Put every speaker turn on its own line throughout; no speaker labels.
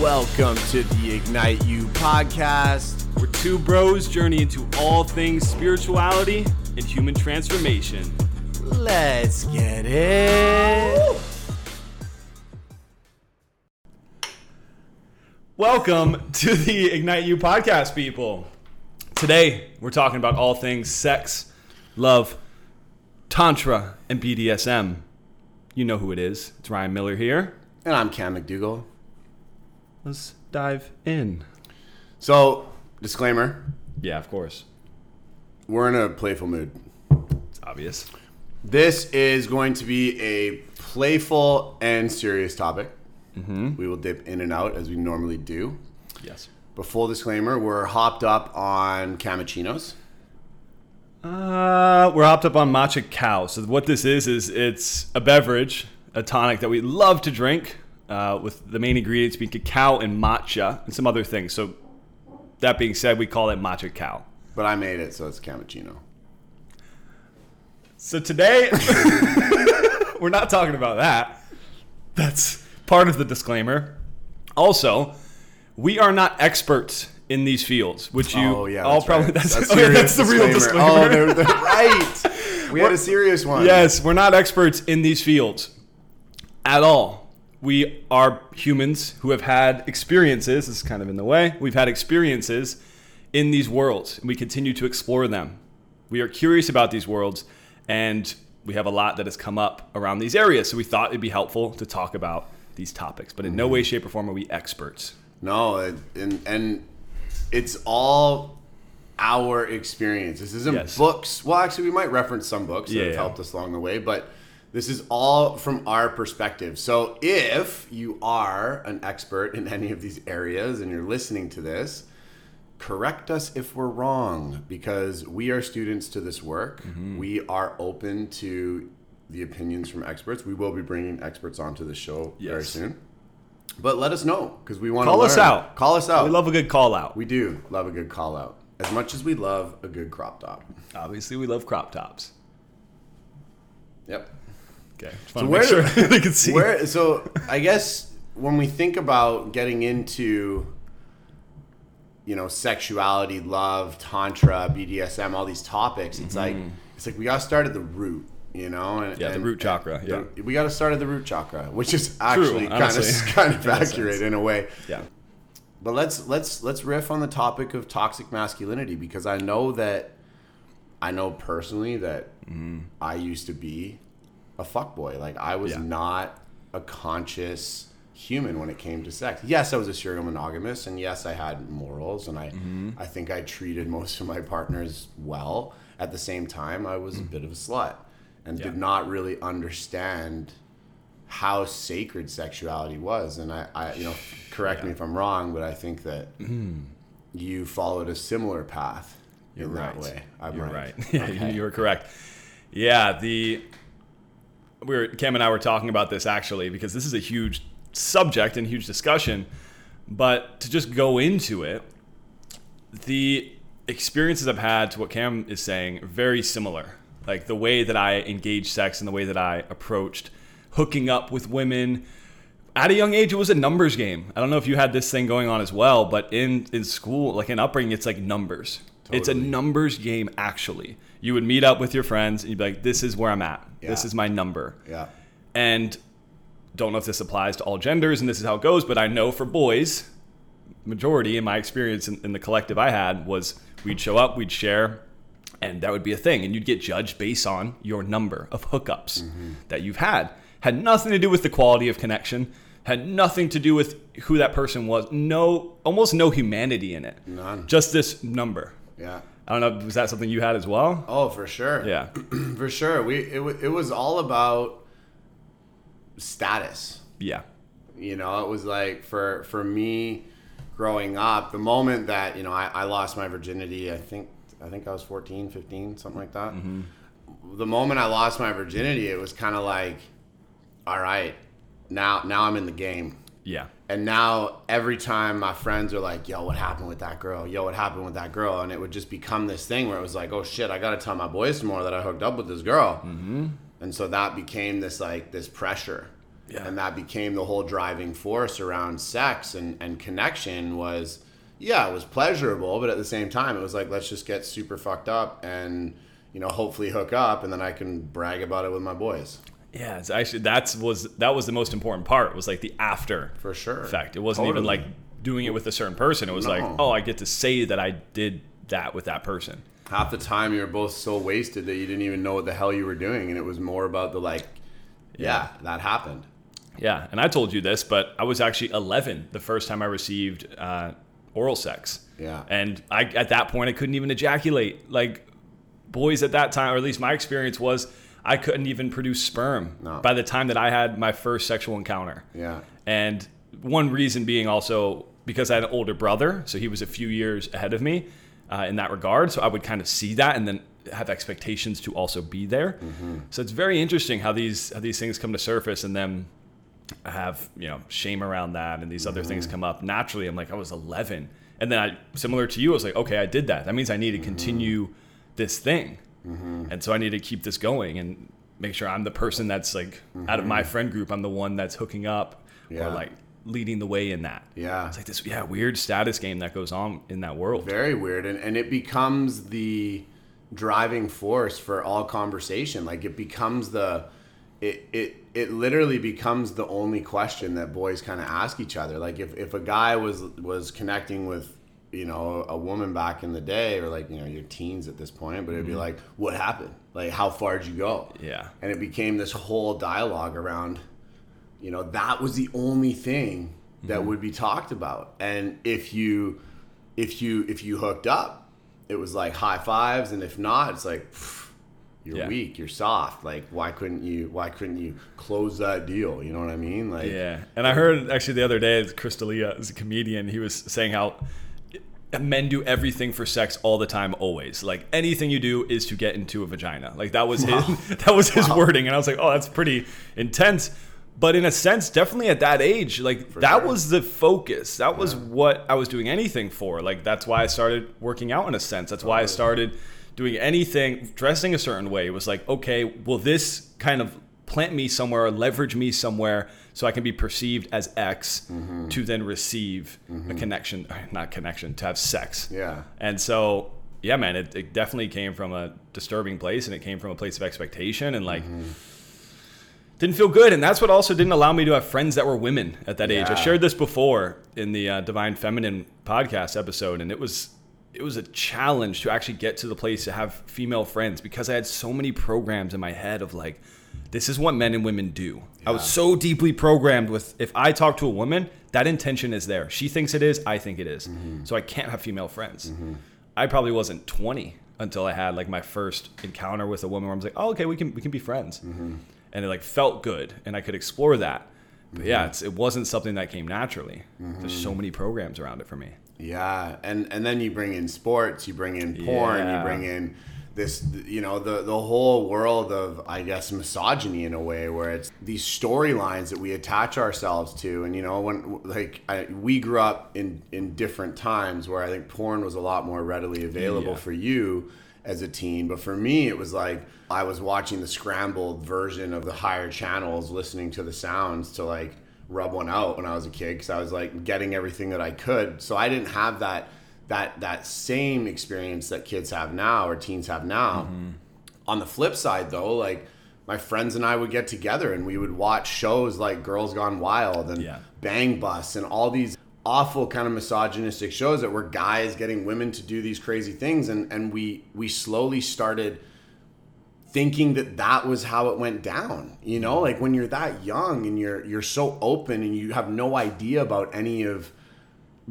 Welcome to the Ignite You podcast.
We're two bros journey into all things spirituality and human transformation.
Let's get it.
Welcome to the Ignite You podcast, people. Today, we're talking about all things sex, love, tantra, and BDSM. You know who it is. It's Ryan Miller here.
And I'm Cam McDougall.
Let's dive in.
So, disclaimer
Yeah, of course.
we're in a playful mood.
It's obvious.
This is going to be a playful and serious topic. We will dip in and out as we normally do.
Yes.
But full disclaimer, we're hopped up on cappuccinos.
Uh, we're hopped up on matcha cow. So what this is is it's a beverage, a tonic that we love to drink, uh, with the main ingredients being cacao and matcha and some other things. So that being said, we call it matcha cow.
But I made it, so it's cappuccino.
So today, we're not talking about that. That's part of the disclaimer. Also, we are not experts in these fields, which you
oh yeah,
all
that's
probably
right.
that's,
That's
oh, yeah, that's the real
disclaimer.
disclaimer.
Oh, they're, they're right. We had a serious one.
Yes, we're not experts in these fields at all. We are humans who have had experiences. This is kind of in the way. We've had experiences in these worlds, and we continue to explore them. We are curious about these worlds, and we have a lot that has come up around these areas. So we thought it'd be helpful to talk about these topics. But in no mm-hmm. way, shape, or form are we experts.
No, it, and and it's all our experience. This isn't
Yes.
books. Well, actually, we might reference some books that
Yeah,
have
yeah.
helped us along the way, but this is all from our perspective. So if you are an expert in any of these areas and you're listening to this, correct us if we're wrong because we are students to this work.
Mm-hmm.
We are open to the opinions from experts. We will be bringing experts onto the show very soon. But let us know because we want to
Call us out.
Call us out.
We love a good call out.
We do love a good call out as much as we love a good crop top.
Obviously, we love crop tops.
Yep.
Okay.
So where
make
do-
they can see.
Where so I guess when we think about getting into you know sexuality, love, tantra, BDSM, all these topics, it's like it's like we got to start at the root, you know, and
Mm-hmm. Yeah, the
and-
root chakra, yeah.
the- we got to start at the root chakra, which is actually kind of kind of accurate
sense.
in a way.
yeah.
But let's let's let's riff on the topic of toxic masculinity because I know that I know personally that I used to be a fuckboy. Like I was
Yeah.
not a conscious human when it came to sex. Yes, I was a serial monogamous and yes, I had morals and I mm-hmm. I think I treated most of my partners well. At the same time, I was a mm. bit of a slut and
Yeah.
did not really understand how sacred sexuality was. And I, I you know, correct me if I'm wrong, but I think that mm. you followed a similar path
You're
that
right.
way. I'm
You're
right.
right. Yeah,
Okay.
you were correct. Yeah, the we were Cam and I were talking about this actually because this is a huge subject and huge discussion. But to just go into it, the experiences I've had to what Cam is saying very similar. Like the way that I engaged sex and the way that I approached hooking up with women. At a young age, it was a numbers game. I don't know if you had this thing going on as well, but in, in school, like in upbringing, it's like numbers. It's a numbers game, actually. You would meet up with your friends and you'd be like, this is where I'm at. This is my number.
Yeah.
and don't know if this applies to all genders and this is how it goes but i know for boys majority in my experience in, in the collective i had was we'd show up we'd share and that would be a thing. And you'd get judged based on your number of hookups mm-hmm. that you've had. Had nothing to do with the quality of connection. Had nothing to do with who that person was. No almost no humanity in it.
None.
just this number
Yeah.
i don't know was that something you had as well
Oh, for sure.
yeah
for sure. We it, it was all about status.
yeah
You know, it was like for for me growing up, the moment that, you know, I, I lost my virginity, I think I think I was 14, 15, something like that. Mm-hmm. The moment I lost my virginity, it was kind of like all right, now now I'm in the game.
yeah
And now every time my friends are like, "Yo, what happened with that girl? Yo, what happened with that girl?" and it would just become this thing where it was like, "Oh shit, I got to tell my boys tomorrow that I hooked up with this girl." Mm-hmm. And so that became this like this pressure.
Yeah.
and that became the whole driving force around sex and and connection was yeah it was pleasurable but at the same time it was like let's just get super fucked up and you know hopefully hook up and then i can brag about it with my boys
Yeah, it's actually that's was that was the most important part. Was like the after
for sure
effect. It wasn't even like doing it with a certain person. It was like, oh, I get to say that I did that with that person.
half the time you were both so wasted that you didn't even know what the hell you were doing and it was more about the like yeah, that happened
Yeah, and I told you this, but I was actually 11 the first time I received uh, oral sex.
Yeah.
and I at that point I couldn't even ejaculate. Like boys at that time, or at least my experience was, I couldn't even produce sperm
No.
by the time that I had my first sexual encounter.
yeah
And one reason being also because I had an older brother, so he was a few years ahead of me uh, in that regard. So I would kind of see that and then have expectations to also be there. Mm-hmm. So it's very interesting how these how these things come to surface and then have you know shame around that and these other things mm-hmm. come up naturally. I'm like I was 11, and then I similar to you, I was like okay, I did that. That means I need to mm-hmm. continue this thing, Mm-hmm. and so I need to keep this going and make sure I'm the person that's like out of my mm-hmm. friend group, I'm the one that's hooking up
Yeah.
or like leading the way in that.
yeah
It's like this yeah weird status game that goes on in that world.
very weird and, and it becomes the driving force for all conversation like it becomes the it it it literally becomes the only question that boys kind of ask each other like if, if a guy was was connecting with you know a woman back in the day or like you know your teens at this point but it'd be mm-hmm. like what happened? Like how far did you go?
Yeah.
and it became this whole dialogue around you know that was the only thing that mm-hmm. would be talked about. And if you if you if you hooked up it was like high fives and if not it's like pff, you're
Yeah.
weak you're soft. Like why couldn't you why couldn't you close that deal? You know what i mean? Like
Yeah, and I heard actually the other day, Chris D'Elia is a comedian. He was saying how men do everything for sex all the time, always. Like anything you do is to get into a vagina. Like that was his that was his wording, and I was like, oh, that's pretty intense. But in a sense, definitely at that age, like that
sure.
was the focus. That was what I was doing anything for. Like that's why I started working out in a sense. That's why I started doing anything, dressing a certain way. It was like, okay, will this kind of plant me somewhere or leverage me somewhere so I can be perceived as X
Mm-hmm.
to then receive a connection, not connection, to have sex.
Yeah.
And so, yeah, man, it, it definitely came from a disturbing place and it came from a place of expectation and like,
Mm-hmm.
didn't feel good. And that's what also didn't allow me to have friends that were women at that age. I shared this before in the uh, Divine Feminine podcast episode, and it was. It was a challenge to actually get to the place to have female friends because I had so many programs in my head of like, this is what men and women do. I was so deeply programmed with if I talk to a woman, that intention is there. She thinks it is, I think it is. Mm-hmm. So I can't have female friends. Mm-hmm. I probably wasn't 20 until I had like my first encounter with a woman where I was like, oh, okay, we can we can be friends, mm-hmm. and it like felt good, and I could explore that. But yeah, it's, it wasn't something that came naturally. There's so many programs around it for me.
Yeah, and and then you bring in sports, you bring in porn,
Yeah.
you bring in this, you know, the the whole world of I guess misogyny in a way, where it's these storylines that we attach ourselves to, and you know, when like I, we grew up in in different times where I think porn was a lot more readily available
Yeah.
for you as a teen, but for me, it was like I was watching the scrambled version of the higher channels, listening to the sounds to like rub one out when I was a kid because I was like getting everything that I could. So I didn't have that that that same experience that kids have now or teens have now. On the flip side, though, like my friends and I would get together and we would watch shows like Girls Gone Wild and
Yeah.
Bang Bus and all these awful kind of misogynistic shows that were guys getting women to do these crazy things and and we we slowly started thinking that that was how it went down you know like when you're that young and you're you're so open and you have no idea about any of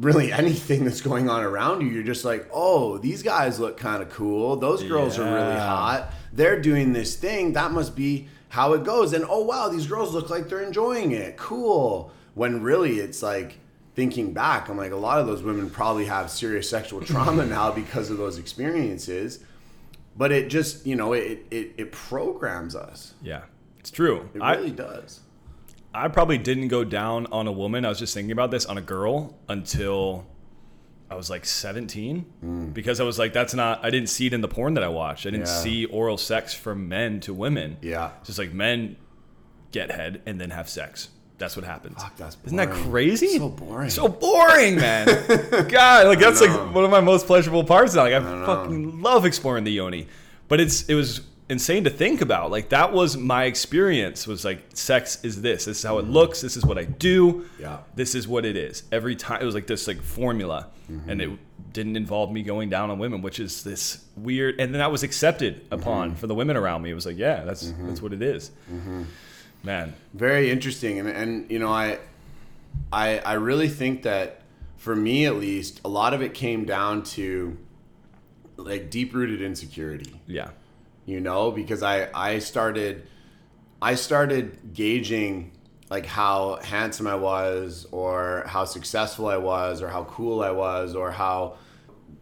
really anything that's going on around you you're just like oh these guys look kind of cool. Those girls are really hot. They're doing this thing. That must be how it goes. And oh wow these girls look like they're enjoying it. Cool. When really it's like thinking back i'm like a lot of those women probably have serious sexual trauma now because of those experiences. But it just you know it it, it programs us.
Yeah, it's true.
it
I,
really does
I probably didn't go down on a woman. I was just thinking about this on a girl until I was like 17 mm. because I was like, that's not, I didn't see it in the porn that I watched. I didn't
Yeah.
see oral sex from men to women.
yeah
Just like men get head, and then have sex. That's what happens.
Fuck, that's
Isn't that crazy?
So boring.
So boring, man. God, like that's like one of my most pleasurable parts. Now. Like I,
know.
fucking love exploring the yoni, but it's it was insane to think about. Like that was my experience. Was like sex is this. This is how it looks. This is what I do.
Mm-hmm. Yeah.
This is what it is. Every time it was like this like formula,
Mm-hmm.
and it didn't involve me going down on women, which is this weird. And then that was accepted
Mm-hmm.
upon for the women around me. It was like, yeah, that's that's what it is.
Mm-hmm.
Man,
very interesting and and you know I I I really think that for me at least a lot of it came down to like deep rooted insecurity
yeah,
you know because I I started I started gauging like how handsome I was or how successful I was or how cool I was or how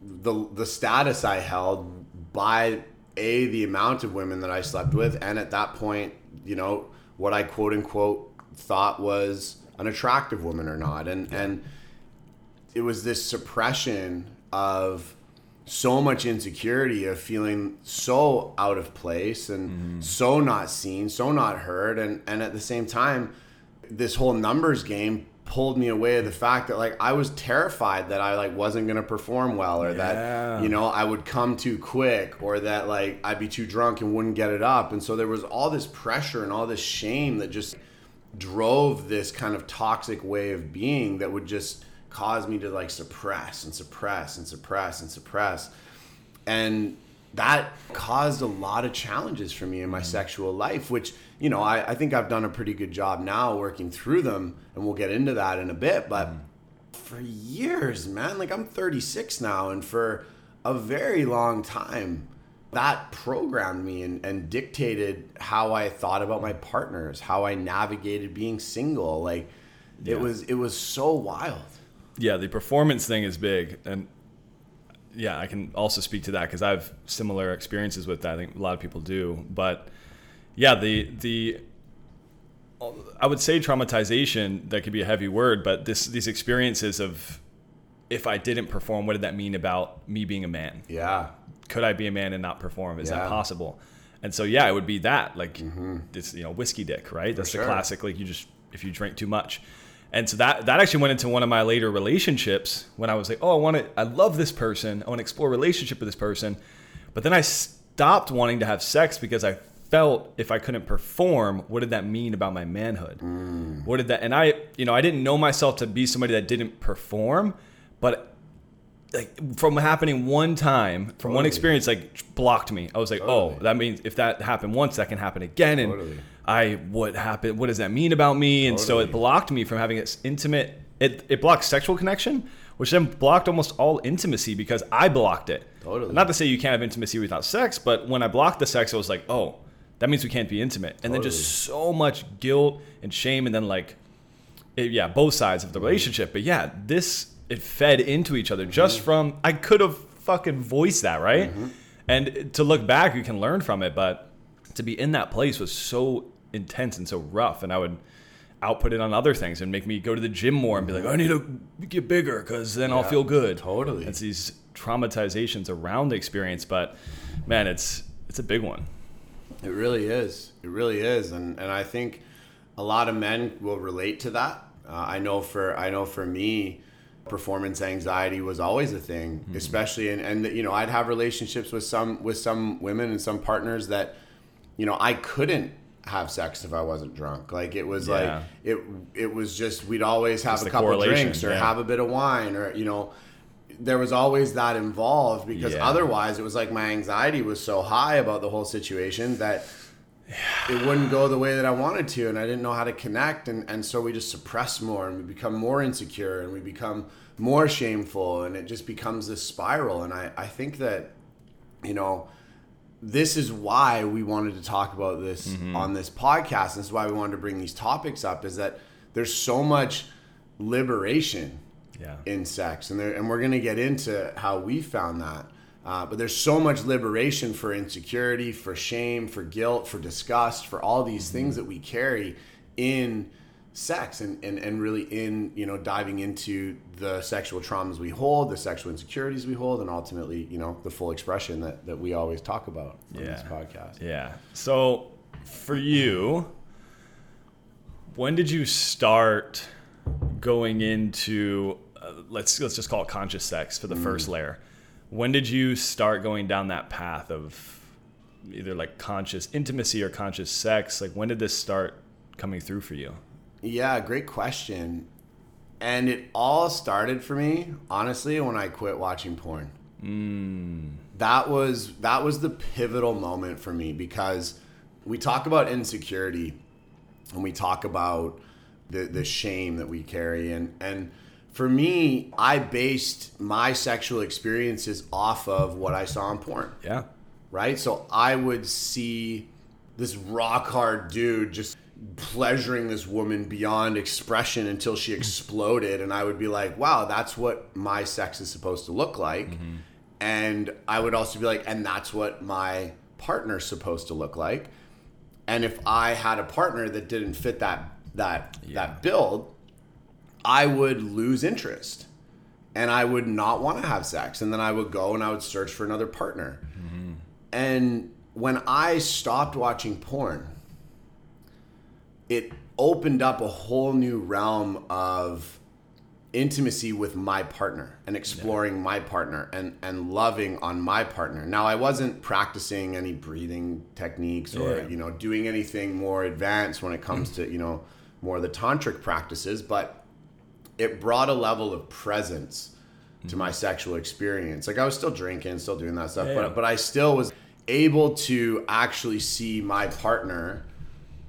the the status I held by a the amount of women that I slept with and at that point you know what I quote unquote thought was an attractive woman or not. And and it was this suppression of so much insecurity of feeling so out of place and mm-hmm. so not seen, so not heard, and and at the same time, this whole numbers game pulled me away of the fact that like I was terrified that I like wasn't gonna perform well or
Yeah.
that you know I would come too quick or that like I'd be too drunk and wouldn't get it up, and so there was all this pressure and all this shame that just drove this kind of toxic way of being that would just cause me to like suppress and suppress and suppress and suppress. And that caused a lot of challenges for me in my mm. sexual life which you know I, I think i've done a pretty good job now working through them and we'll get into that in a bit but mm. for years man like i'm 36 now and for a very long time that programmed me and, and dictated how i thought about my partners how i navigated being single like
Yeah.
it was it was so wild
yeah, the performance thing is big, and yeah, I can also speak to that because I have similar experiences with that. I think a lot of people do, but yeah, the the I would say traumatization that could be a heavy word, but this these experiences of if I didn't perform, what did that mean about me being a man?
yeah
Could I be a man and not perform? Is that possible? And so yeah, it would be that like mm-hmm. this you know whiskey dick, right? That's
sure.
the classic like you just if you drink too much. And so that that actually went into one of my later relationships when I was like, oh, I want to, I love this person, I want to explore a relationship with this person, but then I stopped wanting to have sex because I felt if I couldn't perform, what did that mean about my manhood? Hmm. What did that? And I, you know, I didn't know myself to be somebody that didn't perform, but like from happening one time, from one experience, like blocked me. I was like, oh, that means if that happened once, that can happen again. And
Totally.
I, what happened? What does that mean about me? And so it blocked me from having this intimate. It it blocked sexual connection, which then blocked almost all intimacy because I blocked it.
Totally.
Not to say you can't have intimacy without sex, but when I blocked the sex, I was like, oh, that means we can't be intimate. And then just so much guilt and shame, and then like it, yeah, both sides of the mm-hmm. relationship. But yeah, this it fed into each other just mm-hmm. from I could have fucking voiced that, right? Mm-hmm. And to look back, you can learn from it, but to be in that place was so intense and so rough, and I would output it on other things and make me go to the gym more and be like, mm-hmm. I need to get bigger because then I'll feel good.
totally.
It's these traumatizations around the experience, but man, it's it's a big one.
It really is. It really is, and and I think a lot of men will relate to that. Uh, I know for I know for me, performance anxiety was always a thing, mm-hmm. especially and and you know I'd have relationships with some with some women and some partners that you know I couldn't have sex if I wasn't drunk. Like it was
Yeah.
like it it was just we'd always have
Just
a couple drinks or
yeah.
have a bit of wine or you know there was always that involved because
Yeah.
otherwise it was like my anxiety was so high about the whole situation that it wouldn't go the way that I wanted to and I didn't know how to connect and, and so we just suppress more and we become more insecure and we become more shameful and it just becomes this spiral and I, I think that you know this is why we wanted to talk about this mm-hmm. on this podcast. This is why we wanted to bring these topics up is that there's so much liberation
Yeah.
in sex and there, and we're going to get into how we found that uh, but there's so much liberation for insecurity for shame for guilt for disgust for all these things that we carry in sex and, and, and really in you know diving into the sexual traumas we hold the sexual insecurities we hold and ultimately you know the full expression that, that we always talk about on this podcast
Yeah. So for you, when did you start going into uh, let's let's just call it conscious sex for the mm. first layer? When did you start going down that path of either like conscious intimacy or conscious sex? Like when did this start coming through for you?
Yeah, great question. And it all started for me, honestly, when I quit watching porn. Mm. That was that was the pivotal moment for me because we talk about insecurity and we talk about the the shame that we carry and and for me, I based my sexual experiences off of what I saw in porn.
Yeah.
Right? So I would see this rock hard dude just pleasuring this woman beyond expression until she exploded and I would be like, "Wow, that's what my sex is supposed to look like." Mm-hmm. And I would also be like, "And that's what my partner's supposed to look like." And if I had a partner that didn't fit that that yeah. that build, I would lose interest and I would not want to have sex. And then I would go and I would search for another partner. Mm-hmm. And when I stopped watching porn, it opened up a whole new realm of intimacy with my partner and exploring yeah. my partner and and loving on my partner. Now I wasn't practicing any breathing techniques or yeah. you know doing anything more advanced when it comes to, you know, more of the tantric practices, but it brought a level of presence to my sexual experience. Like I was still drinking, still doing that stuff, yeah. but but I still was able to actually see my partner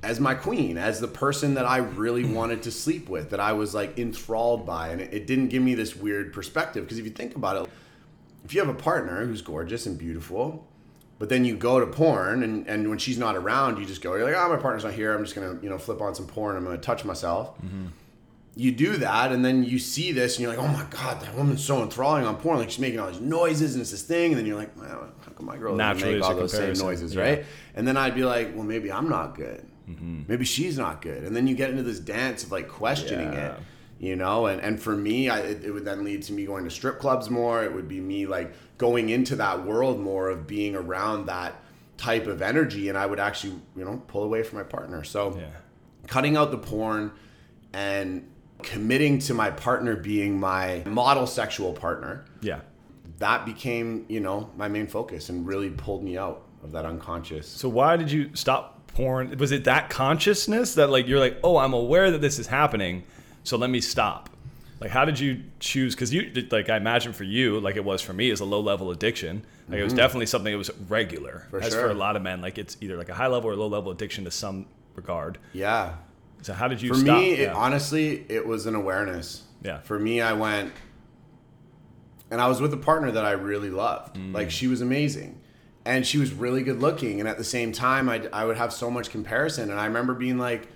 as my queen, as the person that I really wanted to sleep with, that I was like enthralled by, and it, it didn't give me this weird perspective. Because if you think about it, if you have a partner who's gorgeous and beautiful, but then you go to porn, and, and when she's not around, you just go, you're like, oh, my partner's not here. I'm just gonna you know flip on some porn. I'm gonna touch myself. Mm-hmm you do that and then you see this and you're like, oh my god, that woman's so enthralling on porn. Like she's making all these noises and it's this thing, and then you're like, well, how come my girl doesn't make all those same noises, yeah. right? And then I'd be like, well, maybe I'm not good. Mm-hmm. Maybe she's not good. And then you get into this dance of like questioning yeah. it, you know. And and for me, I, it, it would then lead to me going to strip clubs more. It would be me like going into that world more of being around that type of energy, and I would actually, you know, pull away from my partner. So, yeah. cutting out the porn and committing to my partner being my model sexual partner.
Yeah.
That became, you know, my main focus and really pulled me out of that unconscious.
So why did you stop porn? Was it that consciousness that like you're like, "Oh, I'm aware that this is happening, so let me stop." Like how did you choose cuz you like I imagine for you like it was for me is a low level addiction. Like mm-hmm. it was mm-hmm. definitely something that was regular. For As sure. for a lot of men like it's either like a high level or low level addiction to some regard.
Yeah.
So how did you?
For
stop?
me, it, honestly, it was an awareness.
Yeah.
For me, I went, and I was with a partner that I really loved. Mm. Like she was amazing, and she was really good looking, and at the same time, I I would have so much comparison, and I remember being like,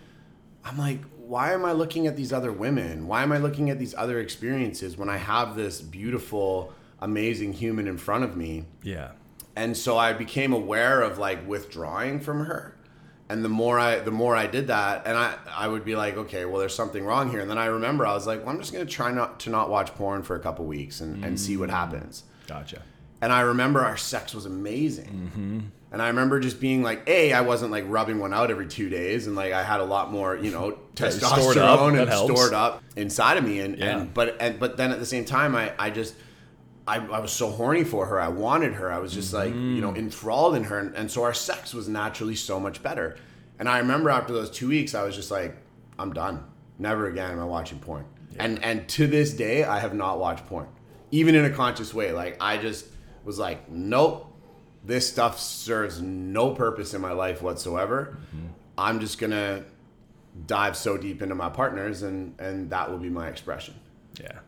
I'm like, why am I looking at these other women? Why am I looking at these other experiences when I have this beautiful, amazing human in front of me?
Yeah.
And so I became aware of like withdrawing from her and the more I the more I did that, and I I would be like, okay, well, there's something wrong here. And then I remember I was like, well, I'm just gonna try not to not watch porn for a couple weeks and, mm-hmm. and see what mm. happens.
Gotcha.
And I remember our sex was amazing. Mm-hmm. And I remember just being like, a, I wasn't like rubbing one out every two days, and like I had a lot more, you know, testosterone stored and stored up inside of me. And, yeah. and but and but then at the same time, I I just I, I was so horny for her. I wanted her. I was just like, you know, mm. enthralled in her. And, and, so our sex was naturally so much better. And I remember after those two weeks, I was just like, I'm done. Never again am I watching porn. Yeah. And and to this day, I have not watched porn, even in a conscious way. Like I just was like, nope, this stuff serves no purpose in my life whatsoever. Mm-hmm. I'm just gonna dive so deep into my partners, and and that will be my expression.
Yeah.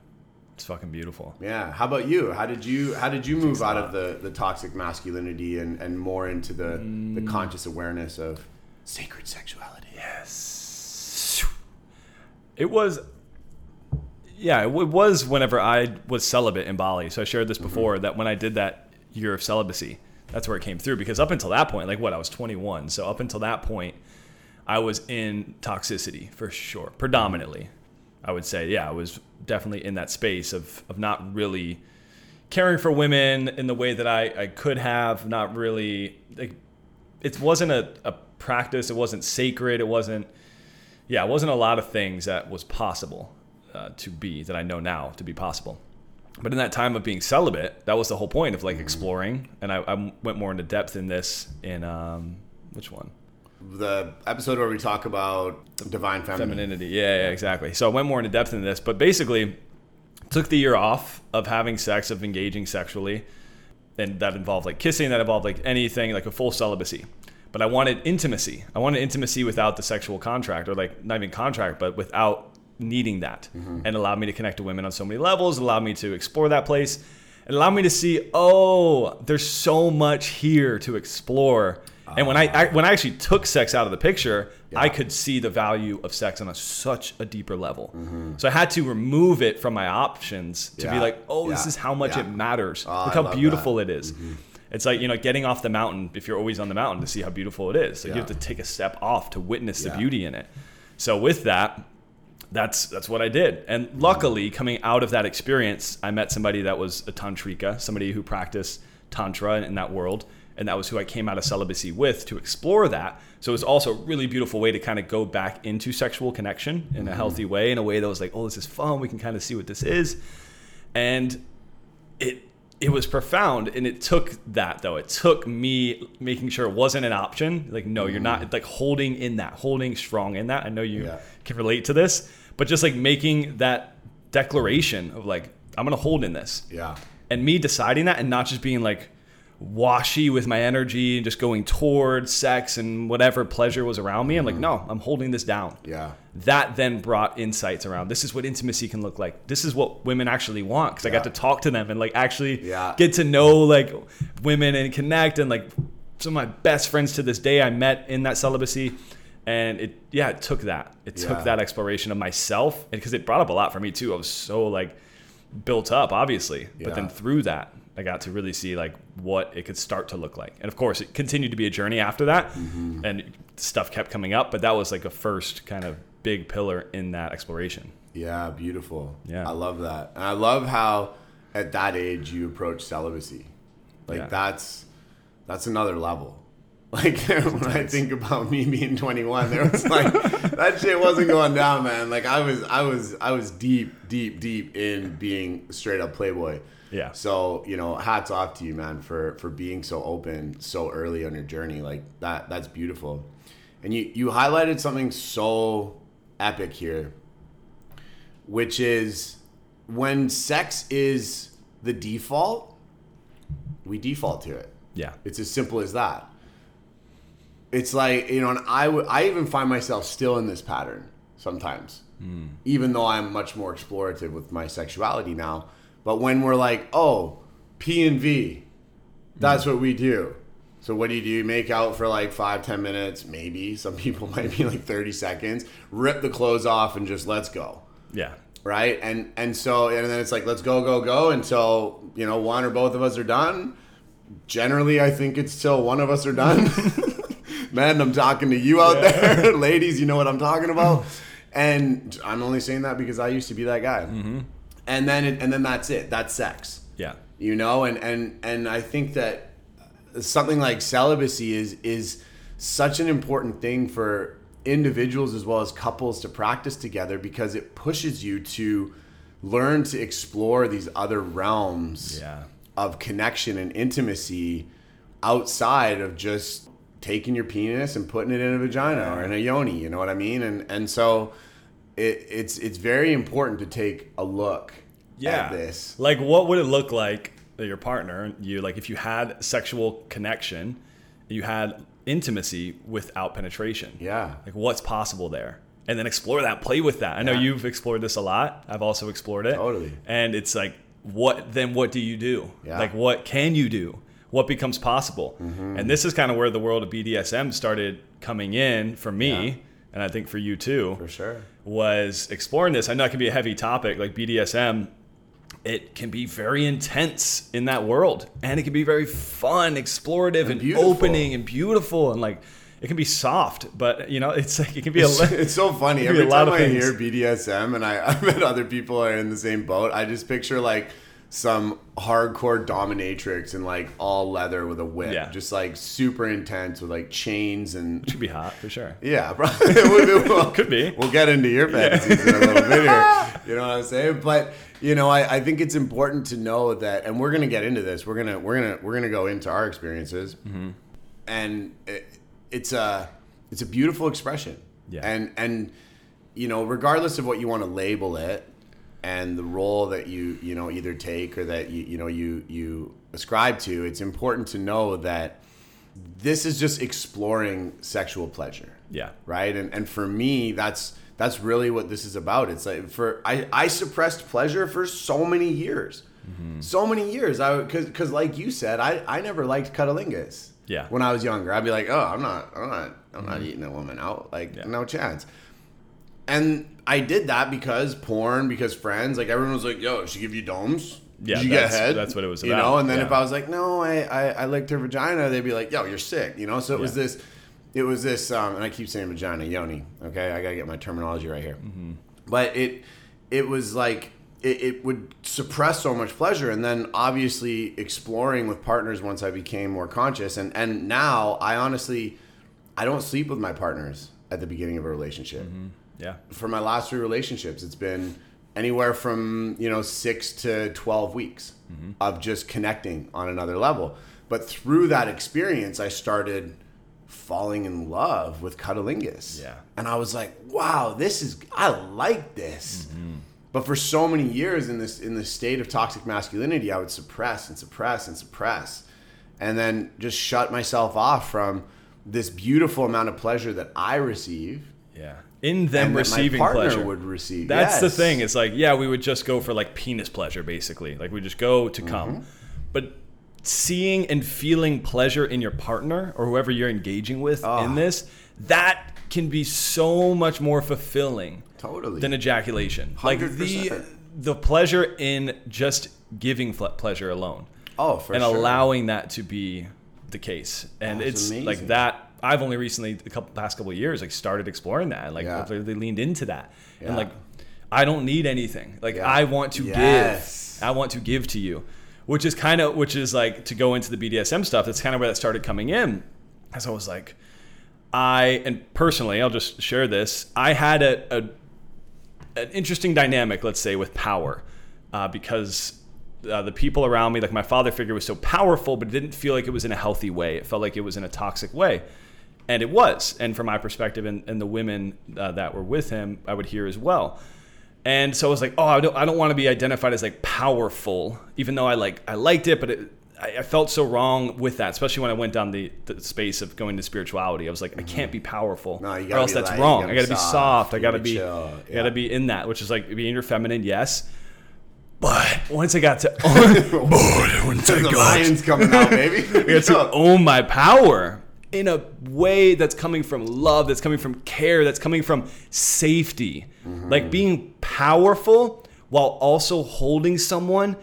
It's fucking beautiful.
Yeah. How about you? How did you how did you move out of the, the toxic masculinity and, and more into the, mm. the conscious awareness of sacred sexuality?
Yes. It was yeah, it was whenever I was celibate in Bali. So I shared this mm-hmm. before mm-hmm. that when I did that year of celibacy, that's where it came through because up until that point, like what, I was 21. So up until that point, I was in toxicity for sure, predominantly. I would say, yeah, I was definitely in that space of of not really caring for women in the way that I, I could have, not really like it wasn't a, a practice, it wasn't sacred, it wasn't yeah, it wasn't a lot of things that was possible uh, to be that I know now to be possible. But in that time of being celibate, that was the whole point of like exploring. And I, I went more into depth in this in um, which one?
The episode where we talk about divine feminine.
Femininity. Yeah, yeah, exactly. So I went more into depth in this, but basically took the year off of having sex, of engaging sexually. And that involved like kissing, that involved like anything, like a full celibacy. But I wanted intimacy. I wanted intimacy without the sexual contract, or like not even contract, but without needing that. Mm-hmm. And allowed me to connect to women on so many levels, allowed me to explore that place. It allowed me to see, oh, there's so much here to explore. And when I, I when I actually took sex out of the picture, I could see the value of sex on a such a deeper level. So I had to remove it from my options to be like, oh, this is how much
Yeah.
it matters.
Oh,
Look how
love that.
beautiful it is. Mm-hmm. It's like you know getting off the mountain if you're always on the mountain to see how beautiful it is. So you have to take a step off to witness the beauty in it. So with that, that's that's what I did. And luckily, mm-hmm. coming out of that experience, I met somebody that was a tantrika, somebody who practiced tantra in that world, and that was who I came out of celibacy with to explore that. So it was also a really beautiful way to kind of go back into sexual connection in a mm-hmm. healthy way, in a way that was like, oh, this is fun. We can kind of see what this is, and it it was profound and it took that though it took me making sure it wasn't an option like no you're not mm-hmm. like holding in that holding strong in that i know you
Yeah.
can relate to this but just like making that declaration of like i'm gonna hold in this
Yeah.
and me deciding that and not just being like washy with my energy and just going towards sex and whatever pleasure was around me i'm like mm-hmm. no i'm holding this down.
Yeah.
that then brought insights around this is what intimacy can look like. This is what women actually want because i got to talk to them and like actually
Yeah.
get to know like women and connect and like some of my best friends to this day i met in that celibacy and it yeah it took that. It
Yeah.
took that exploration of myself because it brought up a lot for me too. I was so like built up obviously but then through that i got to really see like what it could start to look like and of course it continued to be a journey after that
Mm-hmm.
and stuff kept coming up but that was like a first kind of big pillar in that exploration
Yeah, beautiful.
Yeah.
I love that. And I love how at that age you approach celibacy. Like
Yeah.
that's that's another level. Like when I think about me being 21, there was like that shit wasn't going down, man. Like I was I was I was deep, deep, deep in being straight up playboy.
Yeah.
So, you know, hats off to you, man, for for being so open so early on your journey. Like that that's beautiful. And you you highlighted something so epic here which is when sex is the default, we default to it.
yeah
It's as simple as that. It's like, you know, and I I even find myself still in this pattern sometimes. Hmm. Even though I'm much more explorative with my sexuality now. But when we're like, oh, P and V, that's mm. what we do. So what do you do? You make out for like five, ten minutes, maybe. Some people might be like 30 seconds, rip the clothes off and just let's go
yeah
right? And and so and then it's like let's go go go until you know one or both of us are done. Generally, I think it's till one of us are done. Man, I'm talking to you out there, ladies. You know what I'm talking about. And I'm only saying that because I used to be that guy. Mm-hmm. And then it, and then that's it. That's sex.
Yeah.
You know and and and i think that something like celibacy is is such an important thing for individuals as well as couples to practice together because it pushes you to learn to explore these other realms
yeah.
of connection and intimacy outside of just taking your penis and putting it in a vagina or in a yoni you know what i mean? And and so it, it's it's very important to take a look
yeah.
at this.
Like what would it look like that your partner you like if you had sexual connection you had intimacy without penetration?
Yeah.
Like what's possible there? And then explore that play with that. I know
Yeah.
you've explored this a lot. I've also explored it.
Totally.
and it's like what then what do you do?
Yeah.
like what can you do? What becomes possible?
Mm-hmm.
and this is kind of where the world of bdsm started coming in for me.
Yeah.
And i think for you too
for sure
was exploring this. I know it can be a heavy topic like BDSM. It can be very intense in that world, and it can be very fun, explorative, and,
beautiful.
opening, and beautiful, and like it can be soft. But you know, it's like it can be a.
It's,
li-
it's so funny. Every
a lot
time
of
I
things.
hear BDSM and I, I bet other people are in the same boat, I just picture like some hardcore dominatrix in like all leather with a whip,
Yeah.
just like super intense with like chains and It
Should be hot for sure.
yeah, probably. It would be- well,
Could be.
We'll get into your fantasies in a little bit here. You know what I'm saying? But you know, I, I think it's important to know that, and we're gonna get into this. We're gonna we're gonna we're gonna go into our experiences,
Mm-hmm.
and it, it's a it's a beautiful expression.
Yeah.
And and you know, regardless of what you want to label it, and the role that you you know either take or that you you know you you ascribe to, it's important to know that this is just exploring sexual pleasure
Yeah.
right and and for me that's that's really what this is about it's like for i i suppressed pleasure for so many years
Mm-hmm.
so many years i because because like you said i i never liked cunnilingus
Yeah.
when i was younger i'd be like oh i'm not i'm not i'm not eating a woman out like
Mm-hmm. Yeah.
no chance and i did that because porn because friends like everyone was like yo she give you domes
Yeah,
Did you get head?
that's what it was
You know, and then
Yeah.
if I was like, no, I, I, I licked her vagina, they'd be like, yo, you're sick. You know, so it was this, it was this, um, and I keep saying vagina, yoni. Okay, I gotta get my terminology right here.
Mm-hmm.
But it, it was like it, it would suppress so much pleasure, and then obviously exploring with partners once I became more conscious, and and now I honestly, I don't sleep with my partners at the beginning of a relationship
Yeah.
for my last three relationships, it's been anywhere from you know six to twelve weeks mm-hmm. of just connecting on another level. But through that experience, I started falling in love with cunnilingus.
Yeah.
and I was like, "Wow, this is I like this." Mm-hmm. But for so many years in this in this state of toxic masculinity, I would suppress and suppress and suppress, and then just shut myself off from this beautiful amount of pleasure that I receive
Yeah. In them
and
receiving
my partner
pleasure.
would receive.
That's the thing. It's like, yeah, we would just go for like penis pleasure, basically. Like we just go to come.
Mm-hmm.
But seeing and feeling pleasure in your partner or whoever you're engaging with
Ah.
in this, that can be so much more fulfilling
Totally.
than ejaculation. Like the
100%.
the pleasure in just giving fle- pleasure alone
Oh, for sure.
and
sure.
allowing that to be the case. And
That's
it's
amazing.
like that. I've only recently, a couple past couple of years, like started exploring that. Like
Yeah.
Really leaned into that. And like, I don't need anything. Like
Yeah.
I want to
Yes.
give. I want to give to you, which is kind of which is like to go into the BDSM stuff. That's kind of where that started coming in. As I was like, I and personally, I'll just share this. I had a, a an interesting dynamic, let's say, with power, uh, because uh, the people around me, like my father figure, was so powerful, but it didn't feel like it was in a healthy way. It felt like it was in a toxic way, and it was. And from my perspective, and, and the women uh, that were with him, I would hear as well. And so I was like, oh, I don't, I don't want to be identified as like powerful, even though I like I liked it, but it, I, I felt so wrong with that, especially when I went down the, the space of going to spirituality. I was like, I can't be powerful,
No, you
or else that's
you
wrong.
gotta
I got to be
soft.
I got to be,
chill,
I got to be in that, which is like being your feminine, yes. But once I got to own, but once I
the
got
lions coming out, baby.
I got to own my power in a way that's coming from love, that's coming from care, that's coming from safety. Like being powerful while also holding someone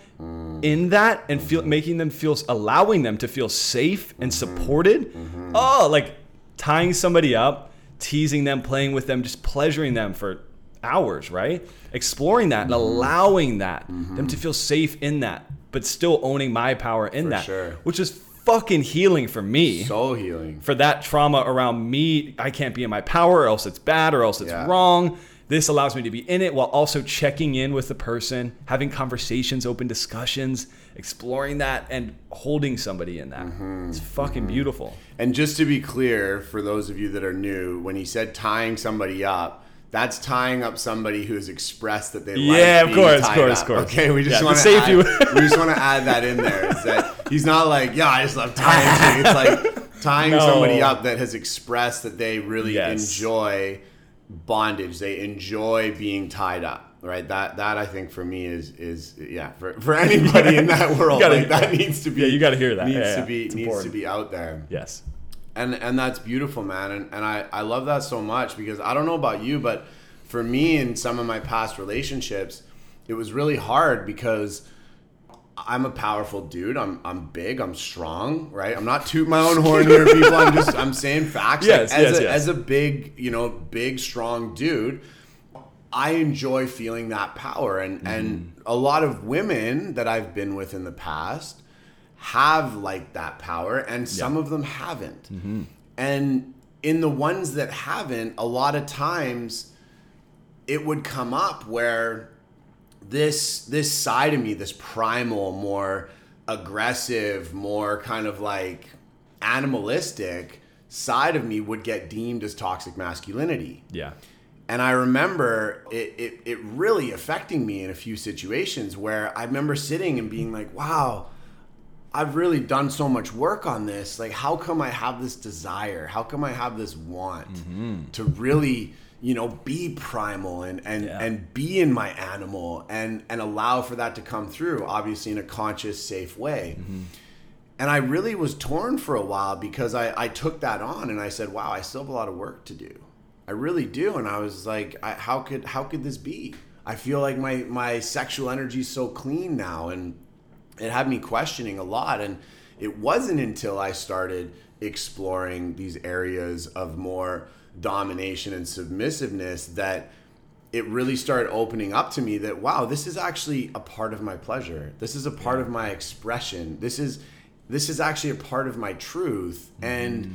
in that and feel making them feel allowing them to feel safe and supported. Oh, like tying somebody up, teasing them, playing with them, just pleasuring them for hours, right? Exploring that and mm-hmm. allowing that them to mm-hmm. feel safe in that, but still owning my power in
For
that,
sure.
which is fucking healing for me.
so healing.
for that trauma around me, I can't be in my power, or else it's bad, or else it's
Yeah.
wrong. This allows me to be in it while also checking in with the person, having conversations, open discussions, exploring that, and holding somebody in that.
Mm-hmm.
It's fucking beautiful.
And just to be clear, for those of you that are new, when he said tying somebody up, that's tying up somebody who has expressed that they like it.
Yeah, of
being
course, of course,
up.
of course.
Okay, we just
Yeah,
want to
save
add,
you.
we just want to add that in there. Is that he's not like, yeah, I just love tying. It's like tying
No.
somebody up that has expressed that they really
Yes.
enjoy bondage. They enjoy being tied up. Right, that that I think for me is is yeah for, for anybody in that world
gotta-
like that needs to be
Yeah, you gotta hear that.
needs
Yeah,
to
yeah.
be
It's
needs
important.
to be out there
Yes.
And and that's beautiful man. And, and I, I love that so much because i don't know about you but for me in some of my past relationships it was really hard because i'm a powerful dude. I'm i'm big. I'm strong right? I'm not toot my own horn here people. I'm just i'm saying facts.
Yes,
like, as,
yes,
a,
yes.
as a big you know big strong dude I enjoy feeling that power, and and mm-hmm. a lot of women that I've been with in the past have like that power, and some of them haven't. Mm-hmm. And in the ones that haven't, a lot of times it would come up where this this side of me, this primal, more aggressive, more kind of like animalistic side of me would get deemed as toxic masculinity.
Yeah.
And I remember it, it, it really affecting me in a few situations where I remember sitting and being like, wow, I've really done so much work on this. Like, how come I have this desire? How come I have this want mm-hmm. to really, you know, be primal and and
Yeah.
and be in my animal and and allow for that to come through, obviously in a conscious, safe way. Mm-hmm. And I really was torn for a while because I, I took that on and I said, wow, I still have a lot of work to do. I really do. And I was like, I, how could how could this be? I feel like my my sexual energy is so clean now, and it had me questioning a lot. And it wasn't until I started exploring these areas of more domination and submissiveness that it really started opening up to me that wow this is actually a part of my pleasure. This is a part of my expression. This is this is actually a part of my truth. And mm.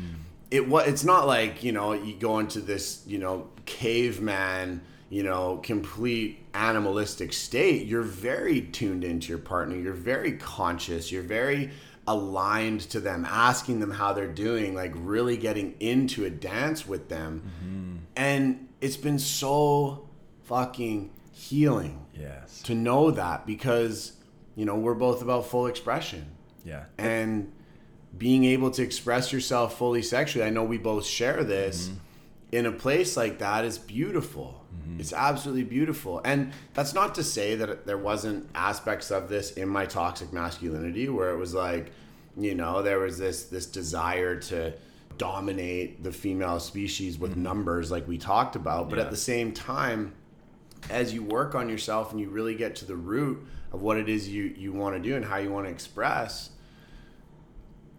it was it's not like you know you go into this you know caveman you know complete animalistic state you're very tuned into your partner. You're very conscious. You're very aligned to them asking them how they're doing like really getting into a dance with them. Mm-hmm. And it's been so fucking healing
Yes.
to know that because you know we're both about full expression.
Yeah.
and being able to express yourself fully sexually i know we both share this mm-hmm. In a place like that is beautiful. Mm-hmm. It's absolutely beautiful. And that's not to say that there wasn't aspects of this in my toxic masculinity where it was like you know there was this this desire to dominate the female species with mm-hmm. numbers like we talked about. But
Yeah.
at the same time as you work on yourself and you really get to the root of what it is you you want to do and how you want to express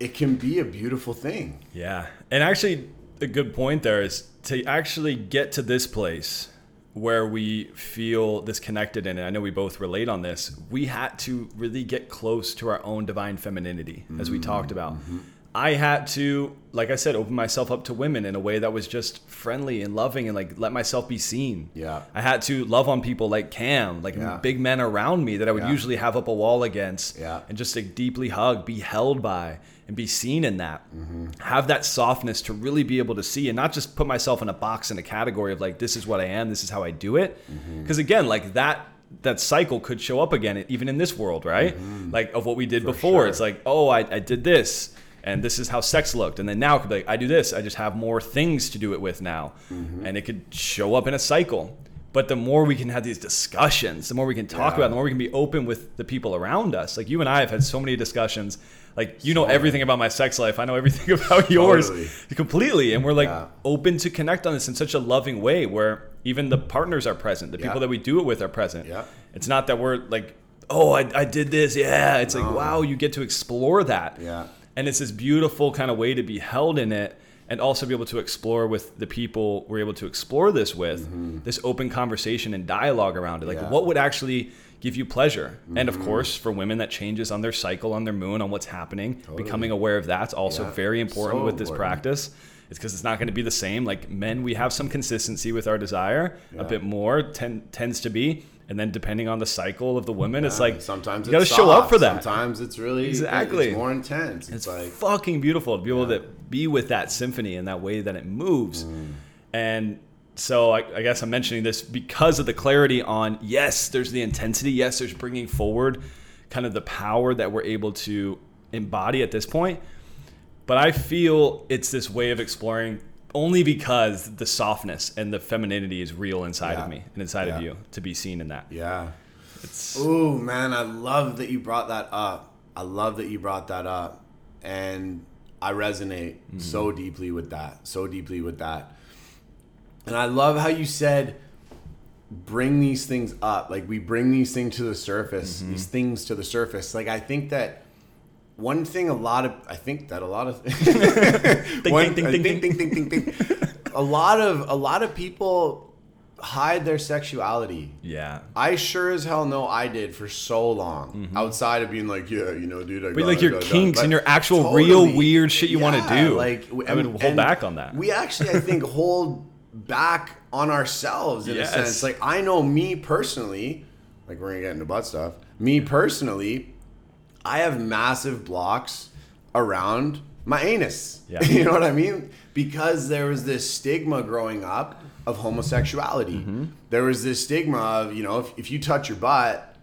it can be a beautiful thing.
Yeah. And actually, a good point there is to actually get to this place where we feel disconnected in it. I know we both relate on this. We had to really get close to our own divine femininity, as we talked about. Mm-hmm. I had to, like I said, open myself up to women in a way that was just friendly and loving and like let myself be seen.
Yeah.
I had to love on people like Cam, like
Yeah.
big men around me that I would
Yeah.
usually have up a wall against
Yeah.
and just like deeply hug, be held by, and be seen in that. Have that softness to really be able to see and not just put myself in a box in a category of like this is what I am, this is how I do it. Mm-hmm. Because again, like that that cycle could show up again even in this world, right? Mm-hmm. Like of what we did before.
sure.
It's like, oh, I, I did this. And this is how sex looked, and then now it could be like I do this. I just have more things to do it with now, mm-hmm. and it could show up in a cycle. But the more we can have these discussions, the more we can talk
Yeah.
about, it, the more we can be open with the people around us. Like you and I have had so many discussions. Like you know everything about my sex life. I know everything about yours
Totally.
completely, and we're like
Yeah.
open to connect on this in such a loving way, where even the partners are present, the people
Yeah.
that we do it with are present.
Yeah.
It's not that we're like, oh, I, I did this, yeah. It's like wow, you get to explore that.
Yeah.
And it's this beautiful kind of way to be held in it and also be able to explore with the people we're able to explore this with, this open conversation and dialogue around it. Like,
Mm-hmm. Yeah.
what would actually give you pleasure? And
Mm-hmm.
of course, for women, that changes on their cycle, on their moon, on what's happening. Becoming aware of that's also
Yeah.
very important
So
with this
important.
practice. It's because it's not going to be the same. Like men, we have some consistency with our desire,
Yeah.
a bit more ten, tends to be. And then depending on the cycle of the women, it's like
sometimes
you got to show up for that.
Sometimes it's really
Exactly.
It's more intense.
It's
It's, like
fucking beautiful to be able
Yeah.
to be with that symphony and that way that it moves.
Mm.
And so I, I guess I'm mentioning this because of the clarity on yes, there's the intensity. Yes, there's bringing forward kind of the power that we're able to embody at this point. But I feel it's this way of exploring only because the softness and the femininity is real inside
Yeah.
of me and inside of you to be seen in that.
yeah.
It's
Ooh, man, I love that you brought that up. I love that you brought that up. And I resonate
Mm-hmm.
so deeply with that. So deeply with that. And I love how you said bring these things up. Like we bring these things to the surface,
Mm-hmm.
these things to the surface. Like I think that one thing a lot of I think that a lot of one-
ding,
I think- think, think, think, think. a lot of a lot of people hide their sexuality.
Yeah.
I sure as hell know I did for so long. Outside of being like, yeah, you know, dude, I
Mm-hmm. But like
it,
your kinks and your actual real weird shit you want to do.
Like,
I would hold back on that.
We actually, I think, hold back on ourselves in
Yes.
a sense. Like, I know me personally, like, we're gonna get into butt stuff. Me personally, I have massive blocks around my anus.
Yeah.
you know what I mean? Because there was this stigma growing up of homosexuality.
Mm-hmm.
There was this stigma of, you know, if, if you touch your butt,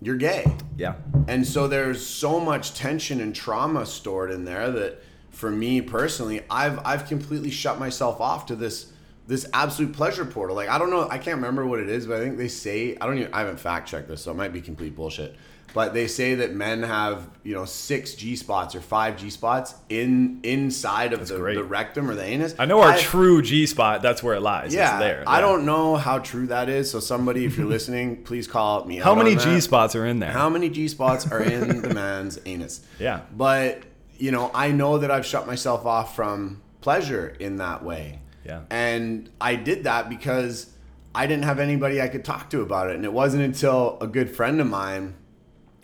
you're gay.
yeah.
And so there's so much tension and trauma stored in there that for me personally, I've I've completely shut myself off to this this absolute pleasure portal. Like I don't know, I can't remember what it is, but I think they say I don't even I haven't fact checked this, so it might be complete bullshit. But they say that men have, you know, six G spots or five G spots in inside of the, the rectum or the anus.
I know our
I-
true G spot. That's where it lies.
yeah,
it's there.
I don't know how true that is. So somebody, if you're listening, please call me.
How many. G spots are in there?
How many G spots are in the man's anus?
Yeah.
But, you know, I know that I've shut myself off from pleasure in that way.
Yeah.
And I did that because I didn't have anybody I could talk to about it. And it wasn't until a good friend of mine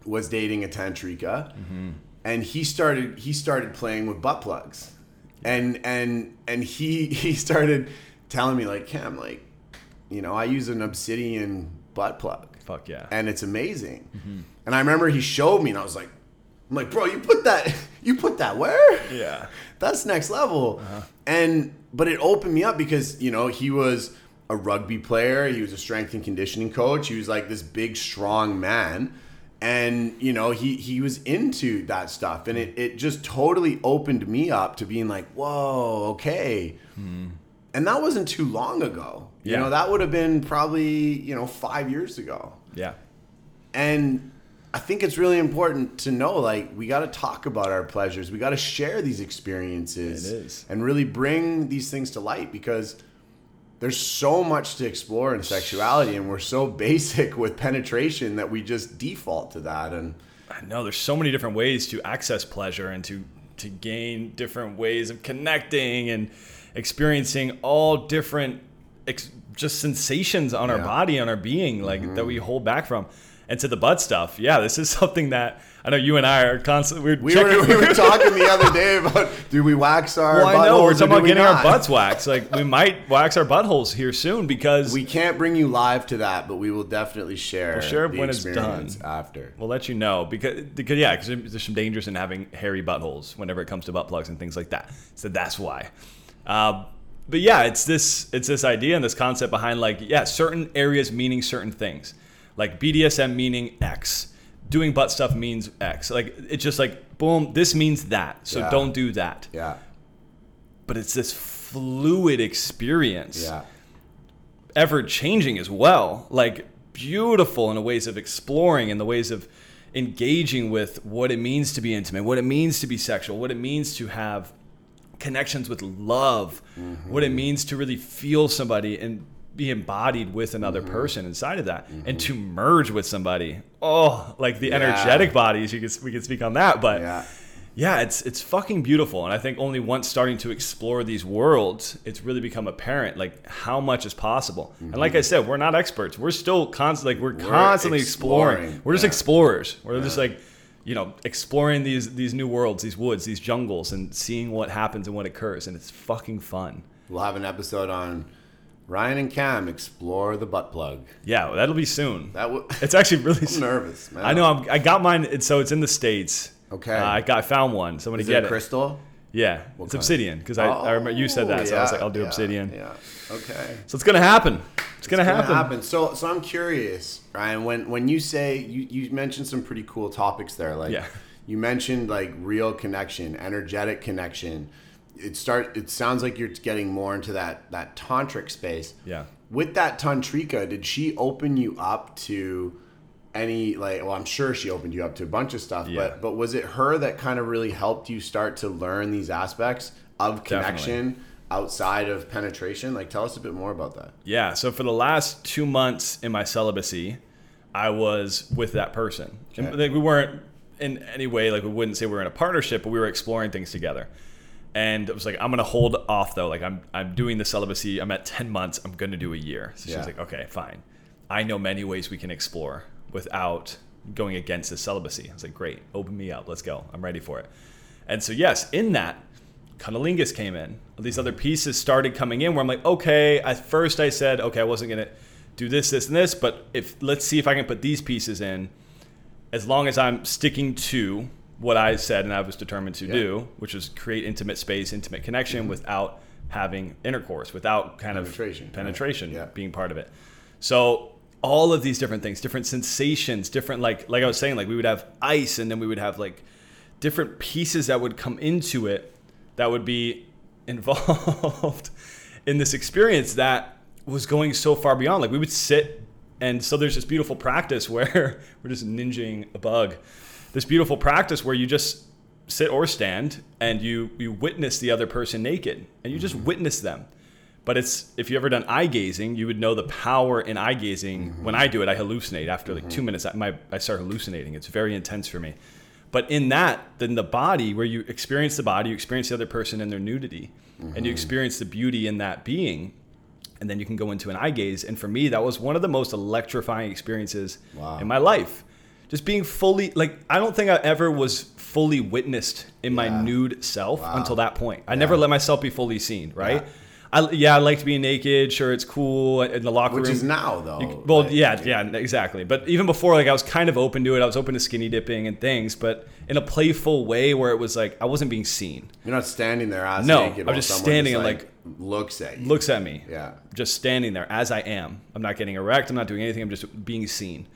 was dating a tantrika
Mm-hmm.
and he started he started playing with butt plugs. And and and he he started telling me like, Cam, like, you know, I use an obsidian butt plug
Fuck yeah.
and it's amazing. And I remember he showed me, and I was like, I'm like, bro, you put that, you put that where?
Yeah.
That's next level. Uh-huh. And but it opened me up because you know he was a rugby player, he was a strength and conditioning coach, he was like this big strong man. And you know he he was into that stuff, and it, it just totally opened me up to being like, whoa, okay, hmm. and that wasn't too long ago. You know that would have been probably you know five years ago.
Yeah.
And I think it's really important to know like we got to talk about our pleasures. We got to share these experiences
It is.
and really bring these things to light because there's so much to explore in sexuality and we're so basic with penetration that we just default to that and
I know there's so many different ways to access pleasure and to to gain different ways of connecting and experiencing all different ex- just sensations on our body on our being like that we mm-hmm. hold back from and to the butt stuff yeah this is something that i know you and i are constantly we're
we were, we were talking the other day about do we wax our
well i know we're talking about
we
getting our butts waxed like we might wax our buttholes here soon because
we can't bring you live to that but we will definitely share
We'll share when it's done.
after
We'll let you know because, because yeah, because there's some dangers in having hairy buttholes whenever it comes to butt plugs and things like that. So that's why. Uh, but yeah, it's this it's this idea and this concept behind like yeah, certain areas meaning certain things, like BDSM meaning X, doing butt stuff means X. Like it's just like boom, this means that, so
Yeah.
don't do that.
yeah
But it's this fluid experience
yeah
ever changing as well. Like beautiful in the ways of exploring and the ways of engaging with what it means to be intimate, what it means to be sexual, what it means to have connections with love, what it mm-hmm. means to really feel somebody and be embodied with another mm-hmm. person inside of that and mm-hmm. to merge with somebody. Oh, like the
Yeah.
energetic bodies, you could we could speak on that, but
yeah
yeah, it's it's fucking beautiful, and I think only once starting to explore these worlds, it's really become apparent like how much is possible. And like I mm-hmm. said, we're not experts. We're still constantly like we're, constantly exploring.
exploring,
We're just
yeah.
explorers. We're just like you know exploring these these new worlds, these woods, these jungles, and seeing what happens and what occurs, and it's fucking fun.
We'll have an episode on Ryan and Cam explore the butt plug.
Yeah, that'll be soon.
That w-
It's actually really.
I'm nervous, man.
I know. I'm, I got mine. It's, so it's in the states.
Okay.
Uh, I got I found one. Somebody
Is
get
it
it.
crystal?
Yeah, it's
kind?
obsidian because I, I remember you said that, so I was like, I'll do
yeah,
obsidian.
Yeah. Okay.
So it's gonna happen. It's gonna,
Gonna
happen.
happen. So, so I'm curious, Ryan. When when you say you you mentioned some pretty cool topics there, like
Yeah.
you mentioned like real connection, energetic connection. It start. It sounds like you're getting more into that that tantric space.
Yeah.
With that tantrika, did she open you up to any like? Well, I'm sure she opened you up to a bunch of stuff.
Yeah.
But but was it her that kind of really helped you start to learn these aspects of connection outside of penetration? Like, tell us a bit more about that.
Yeah. So for the last two months in my celibacy, I was with that person. And, like, we weren't in any way like we wouldn't say we were in a partnership, but we were exploring things together. And it was like, I'm gonna hold off though. Like I'm I'm doing the celibacy. I'm at ten months. I'm gonna do a year. So
Yeah.
she's like, okay, fine. I know many ways we can explore without going against the celibacy. I was like, great, open me up. Let's go. I'm ready for it. And so yes, in that, cunnilingus came in. These other pieces started coming in where I'm like, okay, at first I said, okay, I wasn't gonna do this, this, and this, but if let's see if I can put these pieces in, as long as I'm sticking to what I said and I was determined to do, which was create intimate space, intimate connection mm-hmm. without having intercourse, without kind
Penetration,
of
right.
penetration
Yeah.
being part of it. So all of these different things, different sensations, different like like I was saying, like we would have ice and then we would have like different pieces that would come into it that would be involved in this experience that was going so far beyond. Like we would sit and so there's this beautiful practice where we're just ninjing a bug. This beautiful practice where you just sit or stand and you you witness the other person naked and you just mm-hmm. witness them. But it's if you've ever done eye gazing, you would know the power in eye gazing. Mm-hmm. When I do it, I hallucinate after like two mm-hmm. minutes. I, my, I start hallucinating. It's very intense for me. But in that, then the body, where you experience the body, you experience the other person in their nudity, and you experience the beauty in that being, and then you can go into an eye gaze. And for me, that was one of the most electrifying experiences
Wow.
in my life. Just being fully like I don't think I ever was fully witnessed in my nude self
Wow.
until that point. I never let myself be fully seen, right?
Yeah.
I, yeah, I like to be naked. Sure, it's cool in the locker
Which
room.
Which is now though.
You- well,
like-
yeah, yeah, exactly. But even before, like, I was kind of open to it. I was open to skinny dipping and things, but in a playful way where it was like I wasn't being seen.
You're not standing there ass
No,
naked.
I'm just standing
just,
and, like
looks at you.
Looks at me,
Yeah.
just standing there as I am. I'm not getting erect. I'm not doing anything. I'm just being seen.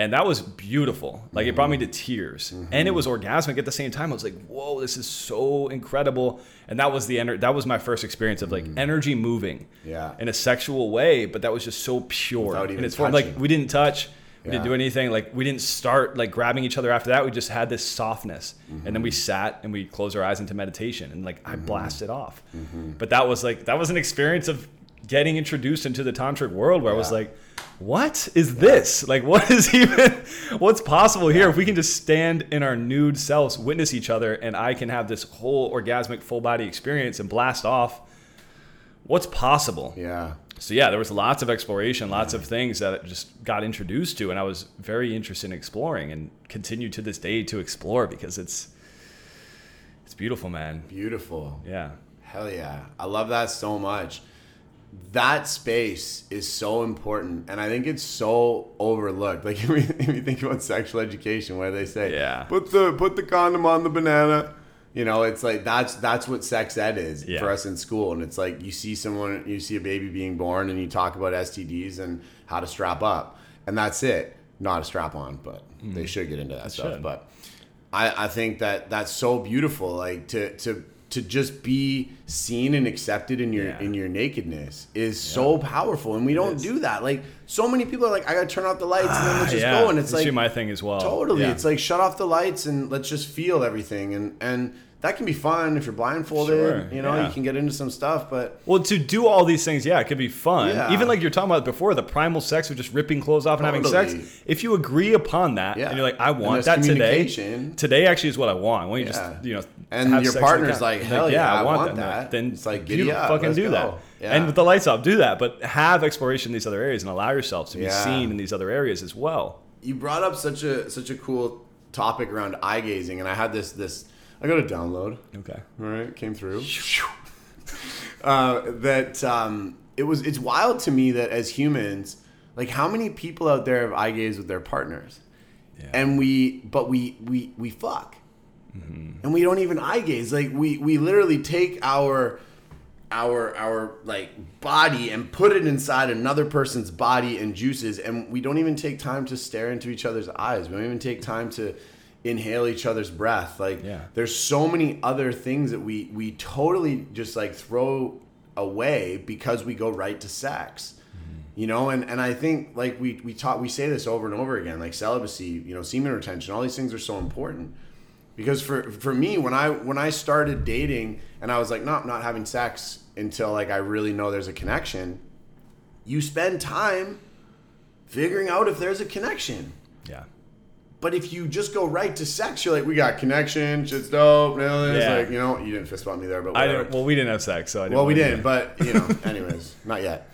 And that was beautiful. Like it brought me to tears, and it was orgasmic at the same time. I was like, "Whoa, this is so incredible!" And that was the ener- That was my first experience of like energy moving,
Yeah.
in a sexual way. But that was just so pure. And it's form like we didn't touch, we didn't do anything. Like we didn't start like grabbing each other after that. We just had this softness, and
Mm-hmm.
then we sat and we closed our eyes into meditation, and like I blasted off.
Mm-hmm.
But that was like that was an experience of getting introduced into the tantric world where I was like, what is this? Like, what is even, what's possible here if we can just stand in our nude selves, witness each other, and I can have this whole orgasmic full body experience and blast off? What's possible?
Yeah.
So yeah, there was lots of exploration, lots of things that I just got introduced to, and I was very interested in exploring, and continue to this day to explore because it's it's beautiful, man.
Beautiful.
Yeah,
Hell yeah. I love that so much. That space is so important, and I think it's so overlooked. Like if you, if think about sexual education, where they say,
Yeah.
put the put the condom on the banana." You know, it's like that's that's what sex ed is
Yeah.
for us in school, and it's like you see someone, you see a baby being born, and you talk about STDs and how to strap up, and that's it. Not a strap on, but they should get into that stuff.
Mm. should.
But I, I think that that's so beautiful like to to to just be seen and accepted in your
Yeah.
in your nakedness is so powerful and we don't
is.
do that like so many people are like i gotta turn off the lights and then let's just
Ah, yeah.
go and it's
It's
like
my thing as well.
totally
Yeah.
it's like shut off the lights and let's just feel everything and and that can be fun if you're blindfolded
Sure,
you know
yeah.
you can get into some stuff but
Well, to do all these things, yeah, it could be fun.
Yeah.
Even like you're talking about before, the primal sex of just ripping clothes off and having sex. If you agree upon that,
Yeah.
and you're like, I want that today. Today actually is what I want. Why don't you just, you know,
And your partner's
that.
like, "Hell yeah, I want
And
that."
Then
It's like,
beautiful,
up,
fucking do
go.
that.
Yeah.
And with the lights off, do that. But have exploration in these other areas and allow yourself to be seen in these other areas as well.
you brought up such a such a cool topic around eye gazing and i had this this i got a download
Okay.
All right, came through. uh, that um, it was. It's wild to me that as humans, like how many people out there have eye gaze with their partners,
Yeah.
and we, but we we we fuck, and we don't even eye gaze. Like we we literally take our our our like body and put it inside another person's body and juices and we don't even take time to stare into each other's eyes we don't even take time to inhale each other's breath. Like
Yeah.
there's so many other things that we we totally just like throw away because we go right to sex. Mm-hmm. You know and and i think like we we talk we say this over and over again like celibacy you know semen retention all these things are so important. Because for for me when i when i started dating and i was like no i'm not having sex until like i really know there's a connection you spend time figuring out if there's a connection.
Yeah.
But if you just go right to sex, you're like, we got connection, shit's dope, this.
Yeah.
Like, you know, you didn't fist bump me there, but
I didn't. Well, we didn't have sex, so I didn't.
Well, we didn't, but you know, anyways, not yet.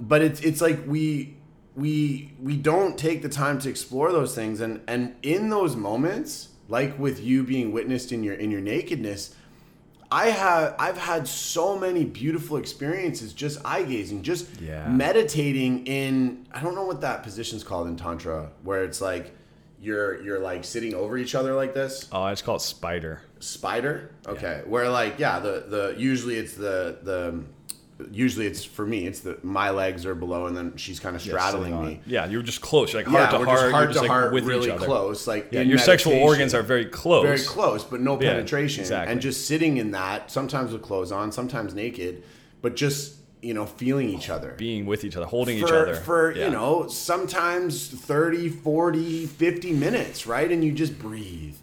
But it's it's like we we we don't take the time to explore those things, and and in those moments, like with you being witnessed in your in your nakedness, I have I've had so many beautiful experiences just eye gazing, just
Yeah.
meditating in I don't know what that position's called in tantra, where it's like you're you're like sitting over each other like this
Oh, I just call it spider.
spider okay where like yeah the the usually it's the the usually it's for me it's the my legs are below and then she's kind of straddling
on-
me
Yeah, you're just close. You're like heart
yeah
to heart.
heart to
like
heart
with
really close like
Yeah, your sexual organs are very close.
very close but no
Yeah,
penetration
exactly.
and just sitting in that sometimes with clothes on sometimes naked but just you know feeling each other
Being with each other, holding
for,
each other.
for
Yeah.
you know sometimes 30 40 50 minutes right and you just breathe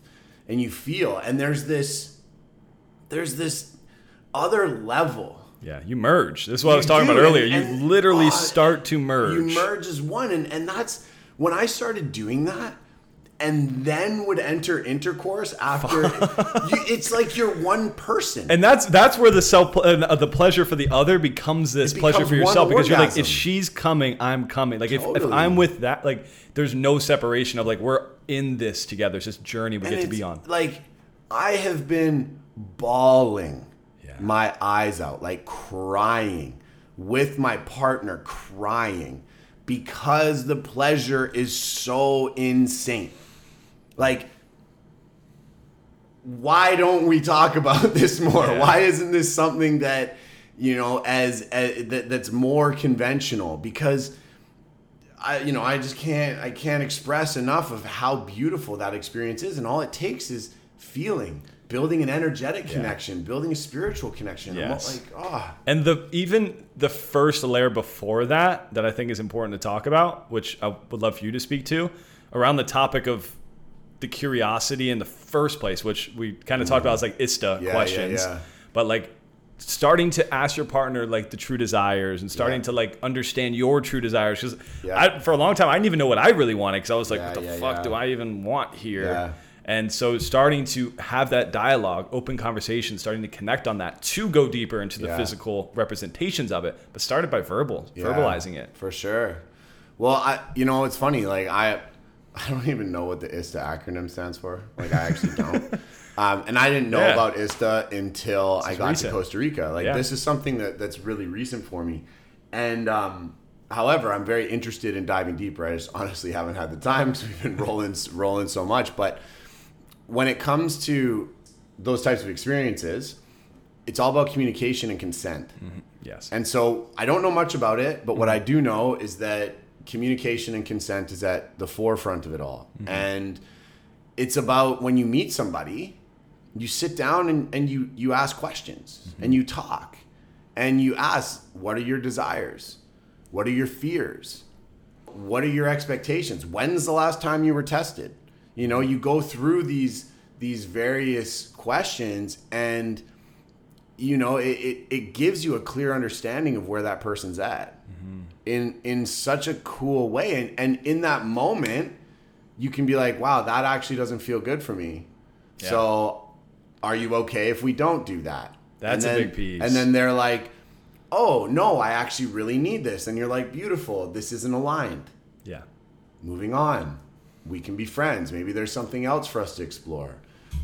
and you feel and there's this there's this other level
Yeah, you merge. This is what I was talking
do,
about earlier.
and-
You literally
uh,
start to merge.
you merge as one and, and that's when i started doing that and then would enter intercourse after you, it's like you're one person
and that's that's where the self uh, the pleasure for the other becomes this
It
pleasure for yourself because you're like if she's coming, I'm coming. Like if, if I'm with that, like there's no separation of like we're in this together. It's this journey we
And
get to be on.
Like I have been bawling
Yeah.
my eyes out, like crying with my partner, crying because the pleasure is so insane. Like, why don't we talk about this more?
Yeah.
Why isn't this something that you know as, as that, that's more conventional? Because I you know I just can't I can't express enough of how beautiful that experience is, and all it takes is feeling, building an energetic connection, building a spiritual connection.
Yes.
like ah,
And the even the first layer before that that I think is important to talk about, which I would love for you to speak to, around the topic of the curiosity in the first place, which we kind of talked about mm-hmm. as like ISTA
Yeah, yeah,
questions,
yeah.
but like starting to ask your partner like the true desires and starting
Yeah.
to like understand your true desires because
Yeah.
For a long time I didn't even know what I really wanted because I was like,
Yeah,
what the
yeah,
fuck
yeah.
do I even want here?
Yeah.
And so starting to have that dialogue, open conversation, starting to connect on that to go deeper into the
Yeah.
physical representations of it, but started by verbal,
Yeah,
verbalizing it.
for sure. Well, I you know it's funny like I I don't even know what the ISTA acronym stands for. Like I actually don't. um, and I didn't know
Yeah.
about ISTA until I got
recent.
to Costa Rica. Like
Yeah.
this is something that that's really recent for me. And um, however, I'm very interested in diving deeper. I just honestly haven't had the time because we've been rolling rolling so much. But when it comes to those types of experiences, it's all about communication and consent.
Yes.
And so I don't know much about it, but what I do know is that communication and consent is at the forefront of it all. Mm-hmm. And it's about when you meet somebody, you sit down and, and you, you ask questions mm-hmm. and you talk and you ask, what are your desires? What are your fears? What are your expectations? When's the last time you were tested? You know, you go through these these various questions and you know it, it, it gives you a clear understanding of where that person's at mm-hmm. In in such a cool way. And and in that moment you can be like wow that actually doesn't feel good for me.
Yeah.
so are you okay if we don't do that?
That's a big piece.
and then they're like oh no i actually really need this. And you're like beautiful this isn't aligned.
Yeah.
moving on. We can be friends. Maybe there's something else for us to explore.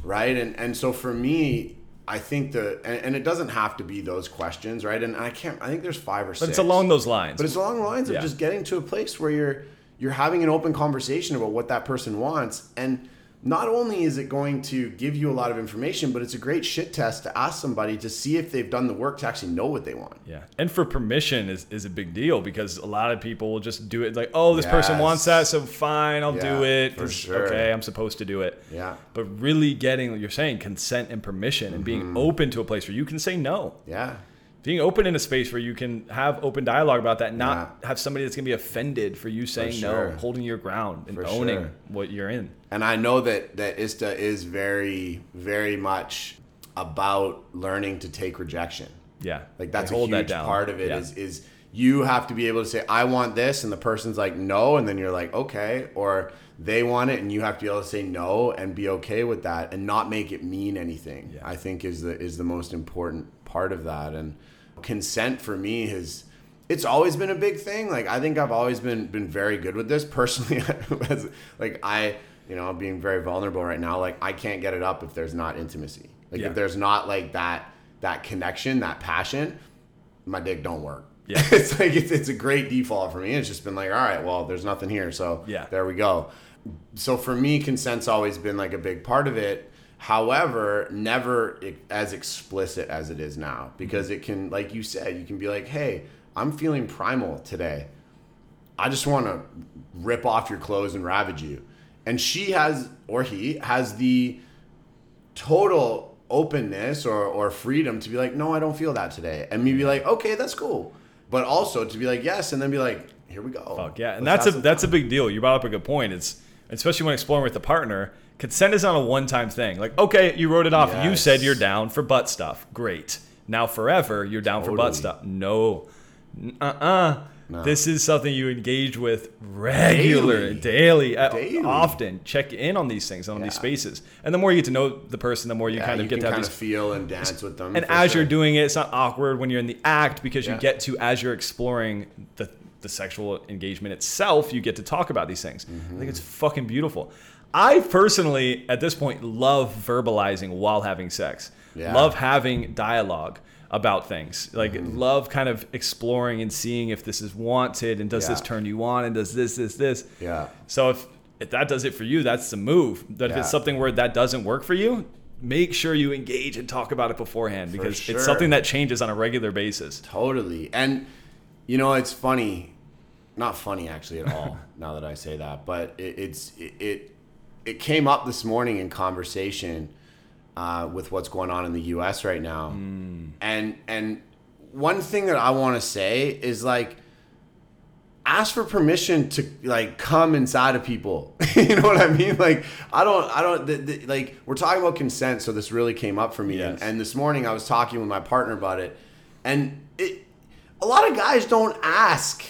Right? And and so for me i think the and, and it doesn't have to be those questions right? And i can't i think there's five or six
But it's along those lines.
but it's along the lines of just getting to a place where you're you're having an open conversation about what that person wants. And not only is it going to give you a lot of information but it's a great shit test to ask somebody to see if they've done the work to actually know what they want
Yeah. And for permission is, is a big deal because a lot of people will just do it like, oh, this person wants that, so fine, I'll do it.
for sure.
Okay, I'm supposed to do it.
yeah
But really getting, like you're saying, consent and permission and
Mm-hmm.
being open to a place where you can say no.
yeah
Being open in a space where you can have open dialogue about that, not
Yeah.
have somebody that's going to be offended for you saying
sure.
no, holding your ground and
For
owning
sure.
what you're in.
And I know that that ISTA is very very much about learning to take rejection.
Yeah.
Like that's a huge
that
part of it
Yeah.
is is you have to be able to say I want this and the person's like no and then you're like okay or they want it and you have to be able to say no and be okay with that and not make it mean anything.
Yeah.
I think is the is the most important part of that and consent for me has it's always been a big thing. Like I think I've always been been very good with this personally. like I, you know, I'm being very vulnerable right now. Like I can't get it up if there's not intimacy. Like
Yeah.
if there's not like that that connection, that passion, my dick don't work.
Yeah.
it's like it's, it's a great default for me. It's just been like, all right, well, there's nothing here, so
Yeah.
there we go. So for me, consent's always been like a big part of it. However, never as explicit as it is now because mm-hmm. it can, like you said, you can be like, hey, I'm feeling primal today. I just want to rip off your clothes and ravage you. And she has, or he has the total openness or, or freedom to be like, no, I don't feel that today. And me be like, okay, that's cool. But also to be like, yes, and then be like, here we go.
Fuck yeah, and
Let's
that's a that's a big deal. You brought up a good point. It's especially when exploring with a partner. Consent is not a one-time thing. Like, okay, you wrote it off. You said you're down for butt stuff. Great. Now forever, you're down for butt stuff. No. Uh-uh.
No.
This is something you engage with regular,
Daily.
daily, uh,
Daily.
often. Check in on these things, on these spaces, and the more you get to know the person, the more you
Yeah,
kind of
you
get to have
kind
these
of feel and dance with them.
and as
sure.
you're doing it, it's not awkward when you're in the act because you
Yeah.
get to, as you're exploring the, the sexual engagement itself, you get to talk about these things. I
Mm-hmm.
think it's fucking beautiful. I personally, at this point, love verbalizing while having sex.
Yeah.
Love having dialogue about things. Like,
Mm-hmm.
love kind of exploring and seeing if this is wanted and does this turn you on and does this, this, this.
Yeah.
So if, if that does it for you, that's the move. But if it's something where that doesn't work for you, make sure you engage and talk about it beforehand because
sure.
it's something that changes on a regular basis.
Totally. And you know, it's funny. Not funny actually at all. now that I say that, but it, it's it, it it came up this morning in conversation uh, with what's going on in the U.S. right now. And and one thing that I want to say is like ask for permission to like come inside of people you know what i mean like i don't i don't the, the, like we're talking about consent so this really came up for me
Yes.
and, and this morning i was talking with my partner about it and it a lot of guys don't ask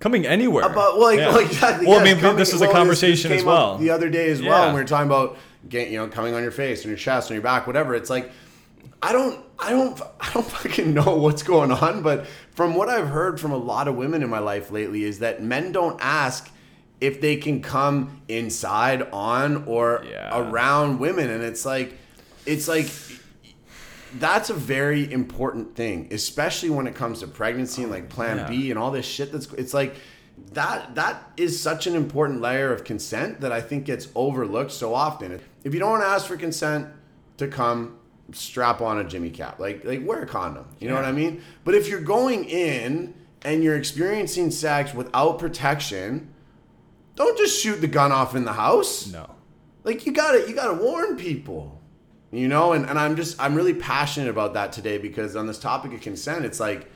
Coming anywhere.
about well, like,
Yeah.
like that,
Well, I mean,
coming-
this a
well,
conversation as well.
the other day as well
Yeah.
and we were talking about getting you know coming on your face on your chest on your back whatever it's like i don't i don't i don't fucking know what's going on but from what i've heard from a lot of women in my life lately is that men don't ask if they can come inside on or
Yeah.
around women and it's like it's like that's a very important thing, especially when it comes to pregnancy and like Plan
Yeah.
B and all this shit. That's it's like that. That is such an important layer of consent that I think gets overlooked so often. If you don't want to ask for consent to come, strap on a Jimmy cap. Like like wear a condom. You know what I mean? But if you're going in and you're experiencing sex without protection, don't just shoot the gun off in the house
no.
like you gotta you gotta warn people you know and, and i'm just i'm really passionate about that today because on this topic of consent it's like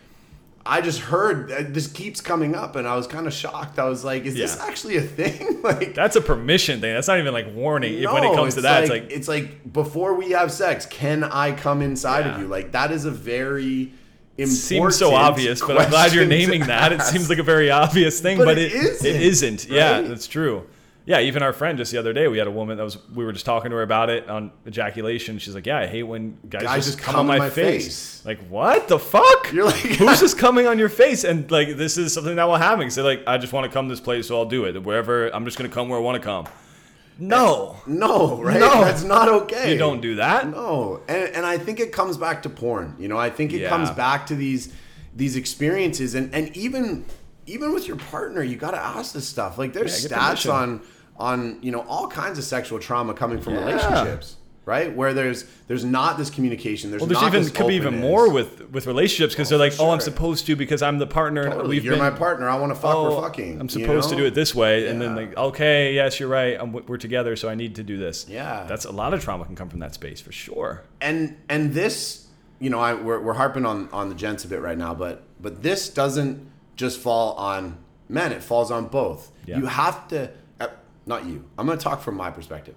i just heard uh, this keeps coming up and i was kind of shocked i was like is this actually a thing like
That's a permission thing. That's not even like warning. when it
no,
comes to that,
like,
it's like
it's like before we have sex can i come inside
Yeah.
of you like that is a very important
seems so obvious, but I'm glad you're naming that. It seems like a very obvious thing,
But
but,
it
it
isn't,
it isn't. Yeah, that's true. Yeah, even our friend just the other day, we had a woman that was we were just talking to her about it on ejaculation. She's like, "Yeah, I hate when guys,
Guys
just,
just
come,
come
on my,
my
face.
face.
Like, what the fuck?
You're like-
who's just coming on your face? And like, this is something that will happen. So like, I just want to come this place, so I'll do it. Wherever I'm just gonna come where I want to come. No,
no right
No.
that's not okay
you don't do that.
No, and and I think it comes back to porn. You know, I think it
Yeah.
comes back to these these experiences, and and even even with your partner, you got to ask this stuff. Like there's
Yeah,
stats
permission.
on on you know all kinds of sexual trauma coming from
Yeah.
relationships, right? Where there's there's not this communication. There's
Well, there's
not
even
this
could be even more with with relationships because they're like,
for
oh, I'm supposed to because I'm the partner.
Totally.
We've
You're
been,
my partner. I want to fuck.
oh,
we're fucking.
I'm
you
supposed to do it this way, and then like, okay, yes, you're right. I'm, we're together, so I need to do this.
Yeah.
that's a lot of trauma can come from that space for sure.
and and this you know I, we're, we're harping on on the gents a bit right now but but this doesn't just fall on men it falls on both
Yeah.
you have to uh, not you i'm going to talk from my perspective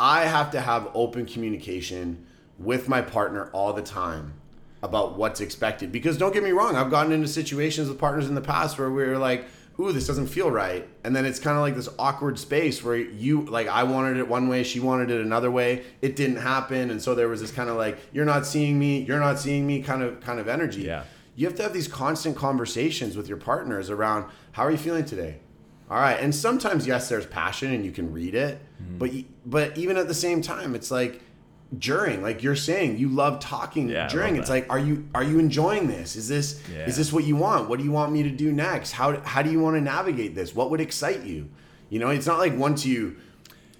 i have to have open communication with my partner all the time about what's expected. Because don't get me wrong, I've gotten into situations with partners in the past where we were like, ooh, this doesn't feel right. And then it's kind of like this awkward space where you, like, I wanted it one way, she wanted it another way. It didn't happen. And so there was this kind of like, you're not seeing me, you're not seeing me kind of, kind of energy.
Yeah.
You have to have these constant conversations with your partners around how are you feeling today? All right. And sometimes, yes, there's passion and you can read it.
Mm-hmm.
But, but even at the same time, it's like, during like you're saying you love talking
Yeah,
during
love
it's like are you are you enjoying this is this
Yeah.
is this what you want what do you want me to do next how how do you want to navigate this what would excite you you know it's not like once you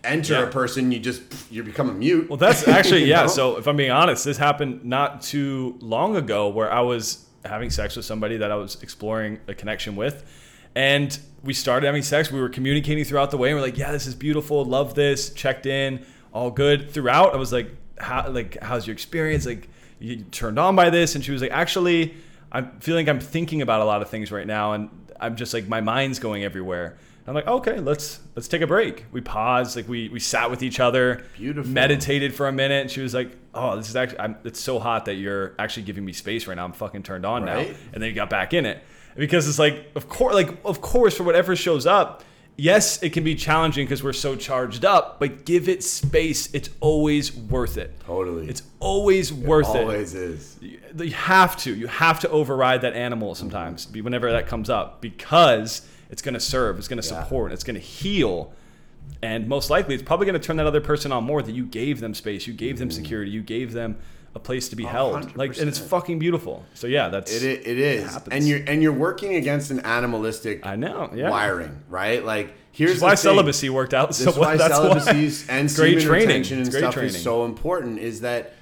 enter
Yeah.
a person you just you become a mute
Well, that's actually yeah.
know?
So if I'm being honest, this happened not too long ago where I was having sex with somebody that I was exploring a connection with, and we started having sex. We were communicating throughout the way. And we're like, yeah, this is beautiful. Love this. Checked in. All good throughout. I was like, how like how's your experience? Like you turned on by this? And she was like, actually, I'm feeling like I'm thinking about a lot of things right now, and I'm just like my mind's going everywhere. I'm like, okay, let's let's take a break. We paused, like we we sat with each other,
Beautiful.
meditated for a minute. And she was like, oh, this is actually, I'm, it's so hot that you're actually giving me space right now. I'm fucking turned on
Right.
now. And then you got back in it because it's like, of course, like of course, for whatever shows up. Yes, it can be challenging because we're so charged up, but give it space. It's always worth it.
Totally.
It's always worth it.
always is
You you have to. You have to override that animal sometimes, be- whenever that comes up, because it's going to serve, it's going to
Yeah.
support, it's going to heal, and most likely, it's probably going to turn that other person on more that you gave them space, you gave them mm. security, you gave them a place to be held, like, and it's fucking beautiful. So yeah, that's
it, i- it is
happens.
and you're and you're working against an animalistic
I know, yeah.
wiring right like here's
why
thing.
celibacy worked out so
That's why
That's
celibacy
why.
and
great training.
retention and
great
stuff
training.
is so important. Is that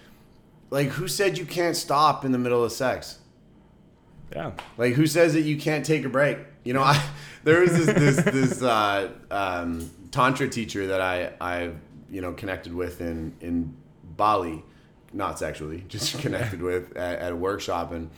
like who said you can't stop in the middle of sex?
yeah.
Like who says that you can't take a break? You know, I there was this this, this uh, um, tantra teacher that I I you know connected with in in Bali, not sexually, just connected with at, at a workshop, and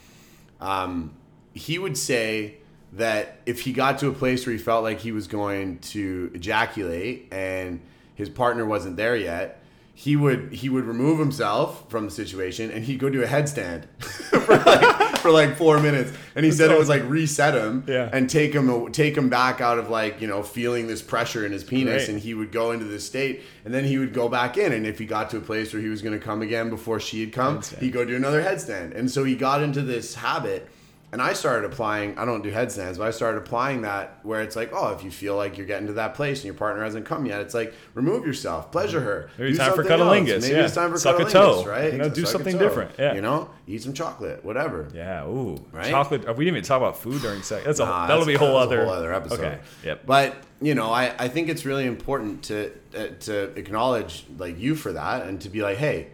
um, he would say that if he got to a place where he felt like he was going to ejaculate and his partner wasn't there yet, he would he would remove himself from the situation and he'd go do a headstand for like for like four minutes. And he said it was like reset him
Yeah.
and take him take him back out of like you know feeling this pressure in his penis,
Great.
and he would go into this state, and then he would go back in. And if he got to a place where he was going to come again before she had come,
Headstand.
he'd go do another headstand. And so he got into this habit. And I started applying, I don't do headstands, but I started applying that where it's like, oh, if you feel like you're getting to that place and your partner hasn't come yet, it's like, remove yourself, pleasure her.
Maybe time for
something else.
cunnilingus,
Maybe
yeah.
it's time for
Suck a toe,
right?
you know, do
a
something different, yeah.
You know, eat some chocolate, whatever.
Yeah, ooh,
Right?
chocolate. We didn't even talk about food during sex. That's a that'll
that's-
be a whole other
whole other episode.
Okay, yep.
But you know, I, I think it's really important to uh, to acknowledge like you for that and to be like, hey,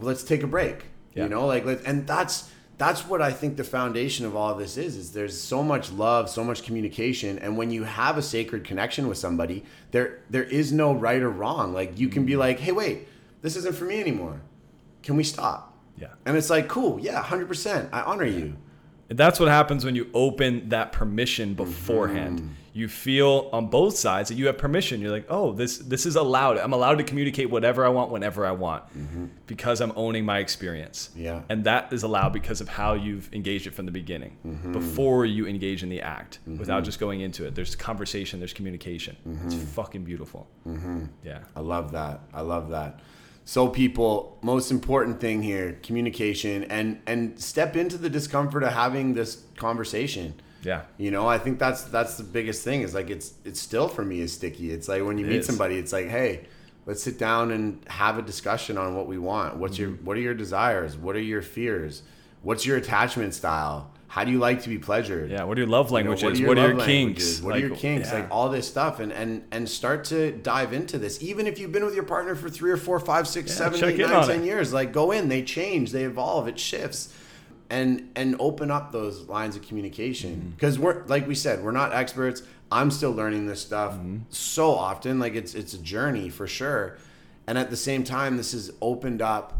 let's take a break. You know, like let and that's that's what I think the foundation of all of this is. Is there's so much love, so much communication, and when you have a sacred connection with somebody, there there is no right or wrong. Like you can be like, hey, wait, this isn't for me anymore. Can we stop?
Yeah.
And it's like, cool, yeah, hundred percent. I honor you.
And that's what happens when you open that permission beforehand.
Mm-hmm.
You feel on both sides that you have permission. You're like, oh, this this is allowed. I'm allowed to communicate whatever I want whenever I want because I'm owning my experience.
Mm-hmm. Yeah.
And that is allowed because of how you've engaged it from the beginning,
Mm-hmm.
before you engage in the act, without just going into it. There's conversation, there's communication.
Mm-hmm.
It's fucking beautiful. Yeah.
I love that. I love that. So people, most important thing here, communication and and step into the discomfort of having this conversation.
Yeah.
You know, I think that's that's the biggest thing is like it's it's still for me is sticky. It's like when you
It
meet
is.
somebody, it's like, hey, let's sit down and have a discussion on what we want. What's your
Mm-hmm.
what are your desires? What are your fears? What's your attachment style? How do you like to be pleasured?
Yeah. What are your love
You know,
languages? what are your, kinks?
languages? What are your kinks?
yeah.
Like all this stuff, and and and start to dive into this. Even if you've been with your partner for three or four, five, six,
Yeah,
seven, eight,
in
nine, ten
it.
years. Like go in, they change, they evolve, it shifts, and and open up those lines of
Mm-hmm.
communication. Because we're like we said, we're not experts. I'm still learning this stuff
Mm-hmm.
so often. Like it's it's a journey for sure, and at the same time, this has opened up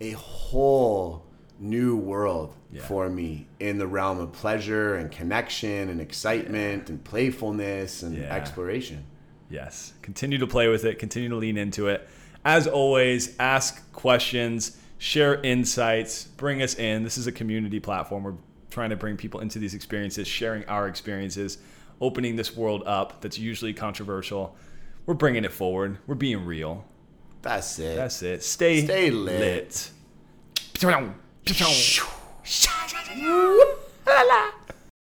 a whole new world
Yeah.
for me in the realm of pleasure and connection and excitement and playfulness and
Yeah.
exploration.
Yes. Continue to play with it. Continue to lean into it. As always, ask questions. Share insights, bring us in. This is a community platform. We're trying to bring people into these experiences, sharing our experiences, opening this world up that's usually controversial. We're bringing it forward. We're being real.
That's it.
That's it. Stay,
Stay lit.
lit.